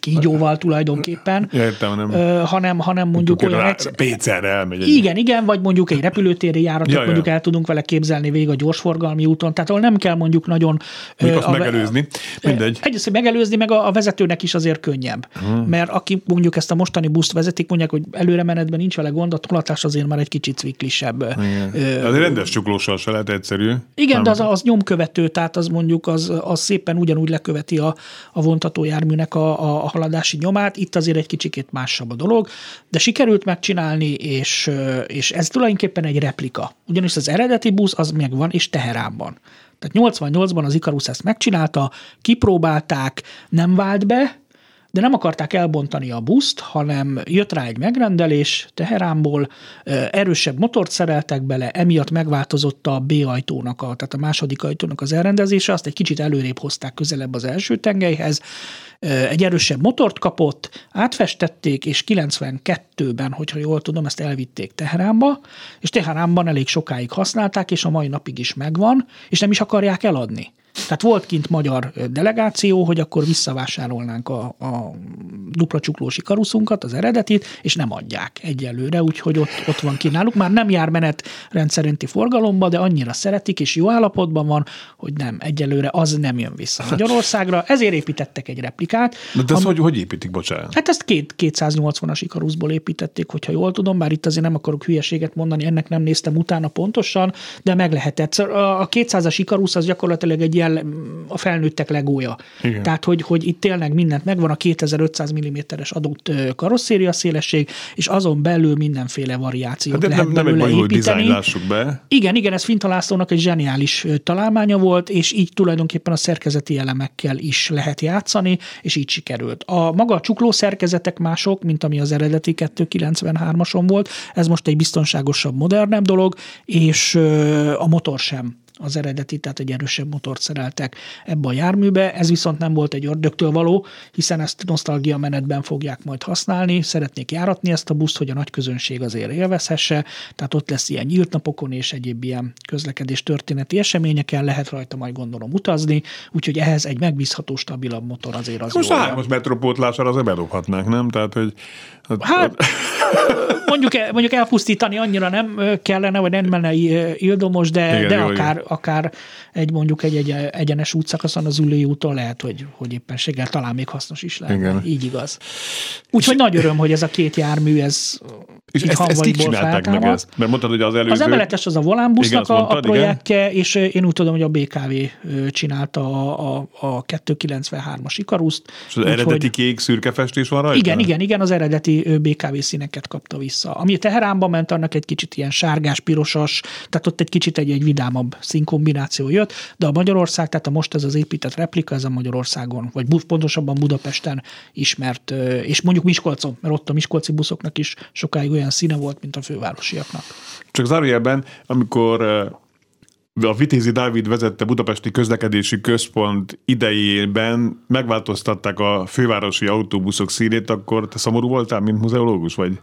kígyóval tulajdonképpen, Értem, nem. ö, hanem, hanem mondjuk olyan egyszer, Pécerre elmegy. Egy... igen, igen, vagy mondjuk egy repülőtéri járatot Ja, ja. mondjuk el tudunk vele képzelni végig a gyorsforgalmi úton, tehát ahol nem kell mondjuk nagyon... Még azt a- megelőzni. Mindegy. Egyrészt, hogy megelőzni, meg a, a vezetőnek is azért könnyebb. Hmm. Mert aki mondjuk ezt a mostani buszt vezetik, mondják, hogy előre menetben nincs vele gond, a tolatás azért már egy kicsit cviklisebb. Igen. Ö, az rendes csuklóssal se lehet egyszerű. Igen, nem. de az, az nyomkövető, tehát az mondjuk az, az szépen ugyanúgy leköveti a, a vontató járműnek a, a, a haladási nyomát. Itt azért egy kicsikét másabb a dolog, de sikerült megcsinálni, és, és ez tulajdonképpen egy replika. Ugyanis az eredeti busz az megvan, és Teheránban. Tehát 88-ban az Icarus ezt megcsinálta, kipróbálták, nem vált be, de nem akarták elbontani a buszt, hanem jött rá egy megrendelés Teheránból, erősebb motort szereltek bele, emiatt megváltozott a B ajtónak, a, tehát a második ajtónak az elrendezése, azt egy kicsit előrébb hozták közelebb az első tengelyhez, egy erősebb motort kapott, átfestették, és 92-ben, hogyha jól tudom, ezt elvitték Teheránba, és Teheránban elég sokáig használták, és a mai napig is megvan, és nem is akarják eladni. Tehát volt kint magyar delegáció, hogy akkor visszavásárolnánk a, a dupla csuklósi karuszunkat, az eredetit, és nem adják egyelőre, úgyhogy ott, ott van ki náluk. Már nem jár menet rendszerinti forgalomba, de annyira szeretik, és jó állapotban van, hogy nem, egyelőre az nem jön vissza Magyarországra. Ezért építettek egy replikát. De, de ezt hogy, hogy építik, bocsánat? Hát ezt két, 280-as Ikaruszból építették, hogyha jól tudom, bár itt azért nem akarok hülyeséget mondani, ennek nem néztem utána pontosan, de meg lehetett. A 200-as Ikarusz az gyakorlatilag egy ilyen a felnőttek legója. Igen. Tehát, hogy, hogy itt tényleg mindent megvan, a 2500 mm-es adott karosszéria szélesség, és azon belül mindenféle variációt hát de lehet nem, nem egy építeni. be. Igen, igen, ez Fintalászlónak egy zseniális találmánya volt, és így tulajdonképpen a szerkezeti elemekkel is lehet játszani, és így sikerült. A maga a csukló szerkezetek mások, mint ami az eredeti 293-ason volt, ez most egy biztonságosabb, modernebb dolog, és a motor sem az eredeti, tehát egy erősebb motort szereltek ebbe a járműbe. Ez viszont nem volt egy ördögtől való, hiszen ezt nosztalgia menetben fogják majd használni. Szeretnék járatni ezt a buszt, hogy a nagy közönség azért élvezhesse, tehát ott lesz ilyen nyílt napokon és egyéb ilyen közlekedés történeti eseményeken, lehet rajta majd gondolom utazni, úgyhogy ehhez egy megbízható, stabilabb motor azért az Most a hármas metropótlására azért bedobhatnánk, nem? Tehát, hogy... Hát, [laughs] mondjuk, mondjuk elpusztítani annyira nem kellene, vagy nem menne ildomos, de, Igen, de jó, akár, jó. akár egy mondjuk egy, egy egyenes útszakaszon az ülői úton lehet, hogy, hogy éppenséggel talán még hasznos is lehet. Igen. Így igaz. Úgyhogy nagy öröm, hogy ez a két jármű, ez és ezt, ezt kik csinálták meg ezt? Mert mondtad, hogy az előző... Az emeletes az a Volánbusznak igen, mondtad, a projektje, igen? és én úgy tudom, hogy a BKV csinálta a, a, a 293-as Ikaruszt. És az úgy, eredeti hogy... kék szürke festés van rajta? Igen, igen, igen, az eredeti BKV színeket kapta vissza. Ami a Teheránba ment, annak egy kicsit ilyen sárgás, pirosas, tehát ott egy kicsit egy, egy vidámabb színkombináció jött, de a Magyarország, tehát a most ez az épített replika, ez a Magyarországon, vagy pontosabban Budapesten ismert, és mondjuk Miskolcon, mert ott a miskolci buszoknak is sokáig olyan színe volt, mint a fővárosiaknak. Csak zárójelben, amikor a Vitézi Dávid vezette Budapesti Közlekedési Központ idejében megváltoztatták a fővárosi autóbuszok színét, akkor te szomorú voltál, mint muzeológus, vagy?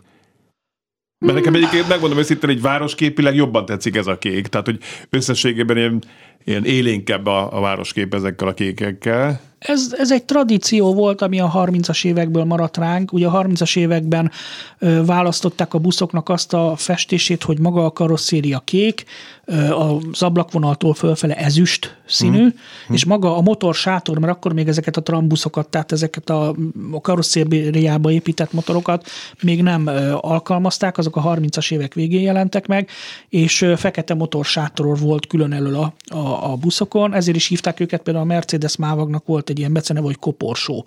Mert nekem egyébként megmondom őszintén, hogy városképileg jobban tetszik ez a kék. Tehát, hogy összességében ilyen, ilyen élénkebb a, a városkép ezekkel a kékekkel. Ez, ez egy tradíció volt, ami a 30-as évekből maradt ránk. Ugye a 30-as években ö, választották a buszoknak azt a festését, hogy maga a karosszéria kék, ö, az ablakvonaltól fölfele ezüst színű, hmm. és maga a motor sátor, mert akkor még ezeket a trambuszokat, tehát ezeket a, a karosszériába épített motorokat még nem ö, alkalmazták, azok a 30-as évek végén jelentek meg, és ö, fekete motor sátor volt külön elől a, a, a buszokon, ezért is hívták őket, például a Mercedes Mávagnak volt egy ilyen beceneve, hogy koporsó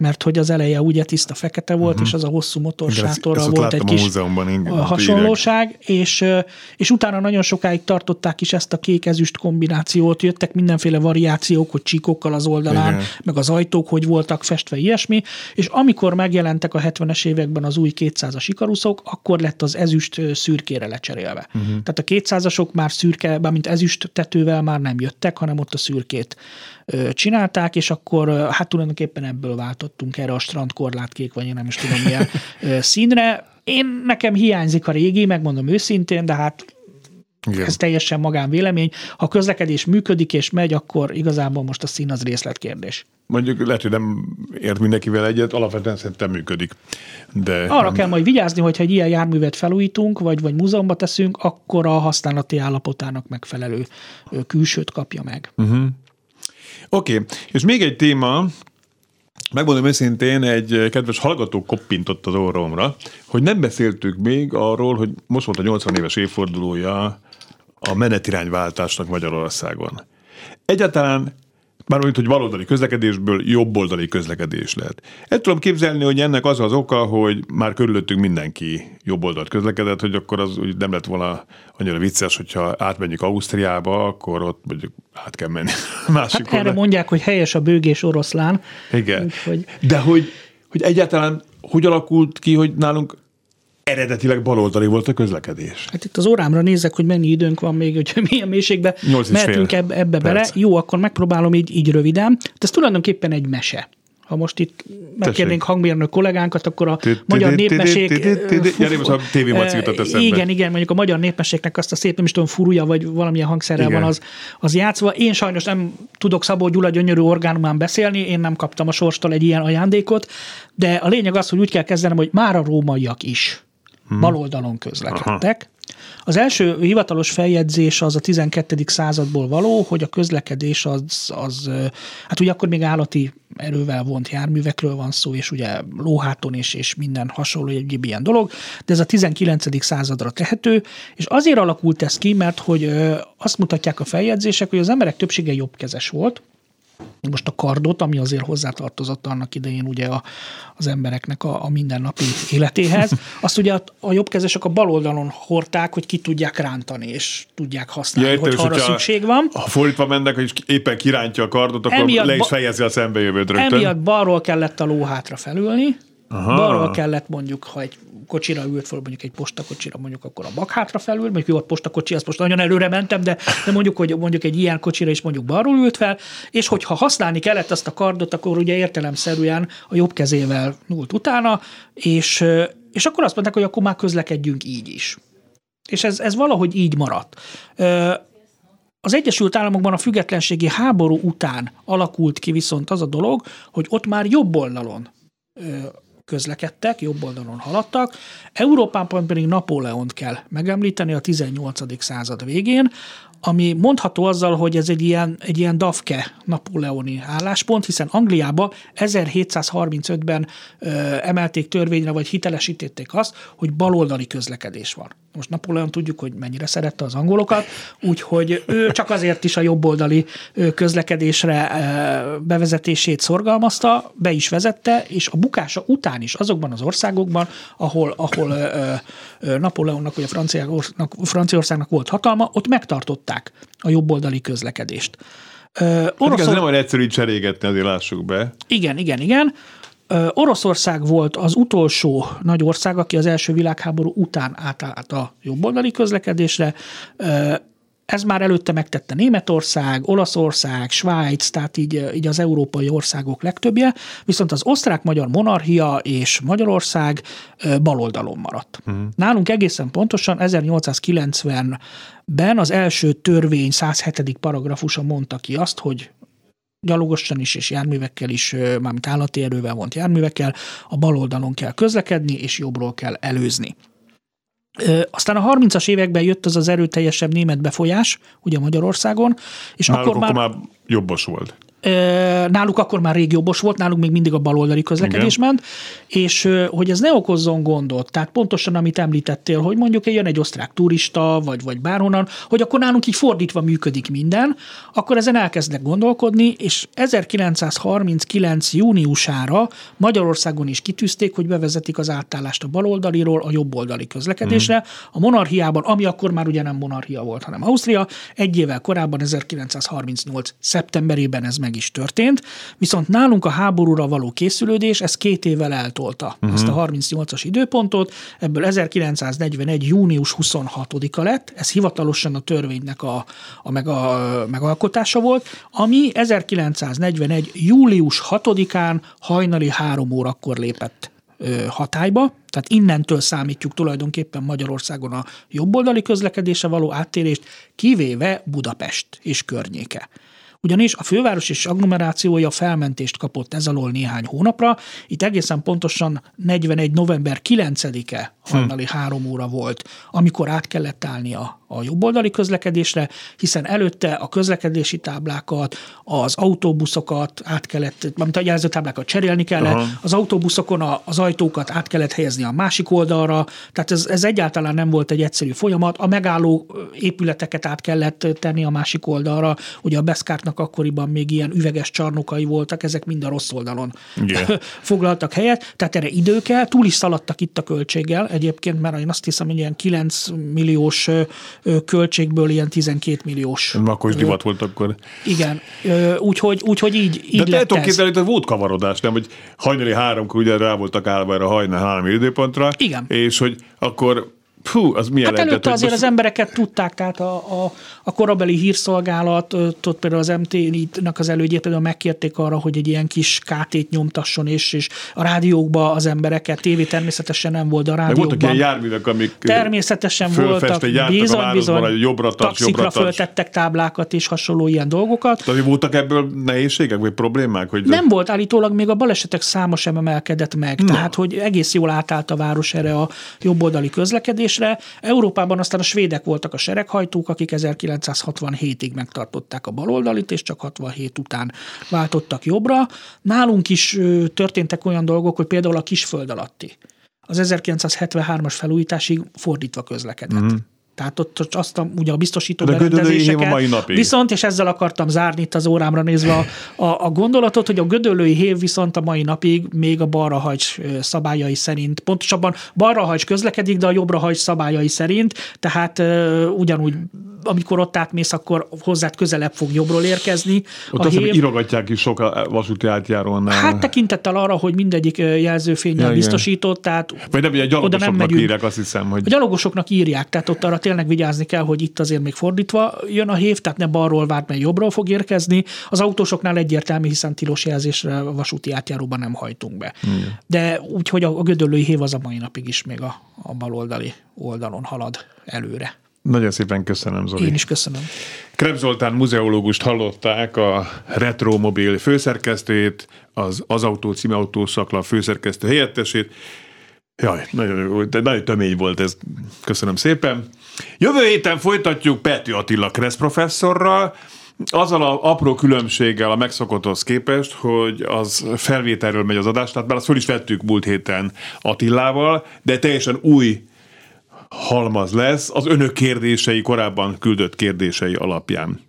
mert hogy az eleje ugye tiszta fekete volt, uh-huh. és az a hosszú motorsátorral volt egy kis igen, hasonlóság, és, és utána nagyon sokáig tartották is ezt a kék-ezüst kombinációt, jöttek mindenféle variációk, hogy csíkokkal az oldalán, igen. meg az ajtók, hogy voltak festve ilyesmi, és amikor megjelentek a 70-es években az új 200-as ikaruszok, akkor lett az ezüst szürkére lecserélve. Uh-huh. Tehát a 200-asok már szürke, mint ezüst tetővel már nem jöttek, hanem ott a szürkét csinálták, és akkor hát tulajdonképpen ebből váltottunk erre a strandkorlátkék, vagy én nem is tudom milyen színre. Én nekem hiányzik a régi, megmondom őszintén, de hát igen. Ez teljesen magánvélemény. Ha a közlekedés működik és megy, akkor igazából most a szín az részletkérdés. Mondjuk lehet, hogy nem ért mindenkivel egyet, alapvetően szerintem működik. De Arra nem... kell majd vigyázni, hogyha egy ilyen járművet felújítunk, vagy, vagy múzeumba teszünk, akkor a használati állapotának megfelelő külsőt kapja meg. Uh-huh. Oké, okay. és még egy téma, Megmondom őszintén, egy kedves hallgató koppintott az orromra, hogy nem beszéltük még arról, hogy most volt a 80 éves évfordulója a menetirányváltásnak Magyarországon. Egyáltalán Mármint, hogy baloldali közlekedésből jobboldali közlekedés lehet. El tudom képzelni, hogy ennek az az oka, hogy már körülöttünk mindenki jobboldalt közlekedett, hogy akkor az úgy nem lett volna annyira vicces, hogyha átmenjük Ausztriába, akkor ott mondjuk át kell menni másik Hát erre mondják, hogy helyes a bőgés oroszlán. Igen. Úgyhogy... De hogy, hogy egyáltalán hogy alakult ki, hogy nálunk eredetileg baloldali volt a közlekedés. Hát itt az órámra nézek, hogy mennyi időnk van még, hogy [laughs] milyen mélységbe mehetünk ebbe, ebbe bele. perc. Jó, akkor megpróbálom így, így röviden. De ez tulajdonképpen egy mese. Ha most itt megkérnénk hangmérnök kollégánkat, akkor a magyar népmesék... Gyere, most a jutott eszembe. Igen, igen, mondjuk a magyar népmeséknek azt a szép, nem is tudom, furúja, vagy valamilyen hangszerrel van az, az játszva. Én sajnos nem tudok Szabó Gyula gyönyörű orgánumán beszélni, én nem kaptam a sorstól egy ilyen ajándékot, de a lényeg az, hogy úgy kell kezdenem, hogy már a rómaiak is Hmm. baloldalon közlekedtek. Az első hivatalos feljegyzés az a 12. századból való, hogy a közlekedés az, az hát ugye akkor még állati erővel vont járművekről van szó, és ugye lóháton és, és minden hasonló egyéb ilyen dolog, de ez a 19. századra tehető, és azért alakult ez ki, mert hogy azt mutatják a feljegyzések, hogy az emberek többsége jobbkezes volt, most a kardot, ami azért hozzátartozott annak idején ugye a, az embereknek a, a mindennapi életéhez, [laughs] azt ugye a, a jobbkezesek a bal oldalon hordták, hogy ki tudják rántani, és tudják használni, Ja, hogy arra szükség van. Ha fordítva mennek, és éppen kirántja a kardot, akkor Emiatt le is fejezi a szembejövőt rögtön. Emiatt balról kellett a ló hátra felülni. Aha. balról kellett mondjuk, ha egy kocsira ült föl, mondjuk egy postakocsira, mondjuk akkor a bak hátra felül, mondjuk jó, a postakocsi, azt most nagyon előre mentem, de, de mondjuk, hogy mondjuk egy ilyen kocsira is mondjuk balról ült fel, és hogyha használni kellett azt a kardot, akkor ugye értelemszerűen a jobb kezével nyúlt utána, és, ö, és akkor azt mondták, hogy akkor már közlekedjünk így is. És ez, ez valahogy így maradt. Ö, az Egyesült Államokban a függetlenségi háború után alakult ki viszont az a dolog, hogy ott már jobb oldalon ö, közlekedtek, jobb oldalon haladtak. Európában pedig Napóleont kell megemlíteni a 18. század végén, ami mondható azzal, hogy ez egy ilyen, egy ilyen dafke napóleoni álláspont, hiszen Angliába 1735-ben ö, emelték törvényre, vagy hitelesítették azt, hogy baloldali közlekedés van. Most Napóleon tudjuk, hogy mennyire szerette az angolokat, úgyhogy ő csak azért is a jobboldali közlekedésre bevezetését szorgalmazta, be is vezette, és a bukása után is azokban az országokban, ahol, ahol Napóleonnak vagy a Franciaországnak, Franciaországnak volt hatalma, ott megtartották a jobboldali közlekedést. Ö, Hát Oroszor- ez nem olyan egyszerű cserégetni, azért lássuk be. igen, igen, igen. Oroszország volt az utolsó nagy ország, aki az első világháború után átállt a jobboldali közlekedésre. Ez már előtte megtette Németország, Olaszország, Svájc, tehát így, így az európai országok legtöbbje, viszont az osztrák-magyar monarchia és Magyarország baloldalon maradt. Uh-huh. Nálunk egészen pontosan 1890-ben az első törvény 107. paragrafusa mondta ki azt, hogy gyalogosan is és járművekkel is, mármint állati erővel vont járművekkel, a bal oldalon kell közlekedni, és jobbról kell előzni. Aztán a 30-as években jött az az erőteljesebb német befolyás, ugye Magyarországon, és Náluk akkor már, akkor már jobbos volt. Náluk akkor már rég jobbos volt, náluk még mindig a baloldali közlekedés Igen. ment, és hogy ez ne okozzon gondot, tehát pontosan amit említettél, hogy mondjuk jön egy osztrák turista, vagy, vagy bárhonnan, hogy akkor nálunk így fordítva működik minden, akkor ezen elkezdnek gondolkodni, és 1939. júniusára Magyarországon is kitűzték, hogy bevezetik az átállást a baloldaliról a jobboldali közlekedésre. A monarchiában, ami akkor már ugye nem monarchia volt, hanem Ausztria, egy évvel korábban, 1938. szeptemberében ez meg is történt, viszont nálunk a háborúra való készülődés, ez két évvel eltolta uh-huh. ezt a 38-as időpontot, ebből 1941. június 26-a lett, ez hivatalosan a törvénynek a, a, meg a megalkotása volt, ami 1941. július 6-án hajnali három órakor lépett hatályba, tehát innentől számítjuk tulajdonképpen Magyarországon a jobboldali közlekedése való áttérést, kivéve Budapest és környéke. Ugyanis a főváros és agglomerációja felmentést kapott ez alól néhány hónapra. Itt egészen pontosan 41. november 9-e hajnali három óra volt, amikor át kellett állni a, jobboldali közlekedésre, hiszen előtte a közlekedési táblákat, az autóbuszokat át kellett, mint a jelzőtáblákat cserélni kellett, Aha. az autóbuszokon a, az ajtókat át kellett helyezni a másik oldalra, tehát ez, ez egyáltalán nem volt egy egyszerű folyamat. A megálló épületeket át kellett tenni a másik oldalra, ugye a Beszkártnak akkoriban még ilyen üveges csarnokai voltak, ezek mind a rossz oldalon yeah. [laughs] foglaltak helyet, tehát erre idő kell, túl is szaladtak itt a költséggel egyébként, mert én azt hiszem, hogy ilyen 9 milliós költségből ilyen 12 milliós. Akkor is divat volt akkor. Igen, úgyhogy, úgyhogy így, így De tudom képzelni, hogy volt kavarodás, nem, hogy hajnali háromkor ugye rá voltak állva erre a hajnal három időpontra. Igen. És hogy akkor Hú, az milyen Hát előtte azért most... az embereket tudták, tehát a, a, a korabeli hírszolgálatot, például az MT-nak az elődjét például megkérték arra, hogy egy ilyen kis KT-t nyomtasson, és, és a rádiókba az embereket, tévé természetesen nem volt, a rádiókban. voltak ilyen járművek, amik természetesen voltak, bizony, bizony, jobbra tarts, jobbra föltettek táblákat és hasonló ilyen dolgokat. Tehát voltak ebből nehézségek, vagy problémák? Hogy nem volt, állítólag még a balesetek száma sem emelkedett meg, Na. tehát hogy egész jól átállt a város erre a jobboldali közlekedés kérdésre. Európában aztán a svédek voltak a sereghajtók, akik 1967-ig megtartották a baloldalit, és csak 67 után váltottak jobbra. Nálunk is történtek olyan dolgok, hogy például a kisföld alatti az 1973-as felújításig fordítva közlekedett. Mm. Tehát ott azt a, ugye a biztosító De berendezéseket. A mai napig. Viszont, és ezzel akartam zárni itt az órámra nézve a, a, a gondolatot, hogy a gödöllői hév viszont a mai napig még a balrahajcs szabályai szerint, pontosabban balrahajcs közlekedik, de a jobbra szabályai szerint, tehát uh, ugyanúgy amikor ott átmész, akkor hozzád közelebb fog jobbról érkezni. Ott a azt hév... írogatják is sok vasúti átjárónál. Hát tekintettel arra, hogy mindegyik jelzőfényel ja, biztosított, tehát Vagy nem, ugye gyalogosoknak nem megyünk, írják, azt hiszem, hogy... A gyalogosoknak írják, tehát ott arra tényleg vigyázni kell, hogy itt azért még fordítva jön a hév, tehát ne balról várt, mert jobbról fog érkezni. Az autósoknál egyértelmű, hiszen tilos jelzésre a vasúti átjáróban nem hajtunk be. Igen. De úgyhogy a, a gödöllői hév az a mai napig is még a, a baloldali oldalon halad előre. Nagyon szépen köszönöm, Zoli. Én is köszönöm. Kreb Zoltán muzeológust hallották, a Retromobil főszerkesztőjét, az Az Autó című autószakla főszerkesztő helyettesét. Jaj, nagyon, de nagyon tömény volt ez. Köszönöm szépen. Jövő héten folytatjuk Pető Attila Kressz professzorral, azzal a apró különbséggel a megszokotthoz képest, hogy az felvételről megy az adás, tehát már azt föl is vettük múlt héten Attilával, de teljesen új halmaz lesz az önök kérdései, korábban küldött kérdései alapján.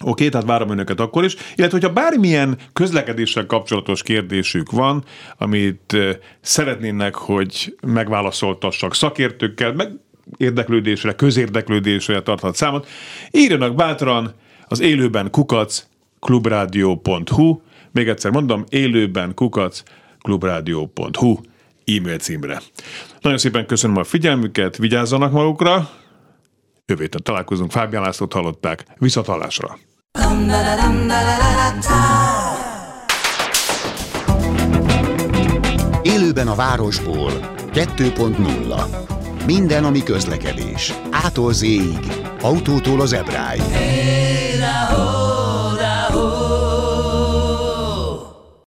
Oké, okay, tehát várom önöket akkor is. Illetve, hogyha bármilyen közlekedéssel kapcsolatos kérdésük van, amit szeretnének, hogy megválaszoltassak szakértőkkel, meg érdeklődésre, közérdeklődésre tarthat számot, írjanak bátran az élőben kukac klubradio.hu, még egyszer mondom, élőben kukac klubradio.hu e-mail címre. Nagyon szépen köszönöm a figyelmüket, vigyázzanak magukra, jövő találkozunk, Fábián Lászlót hallották, viszontlátásra! Élőben a városból 2.0 Minden, ami közlekedés. Ától z autótól az ebráig. Hey,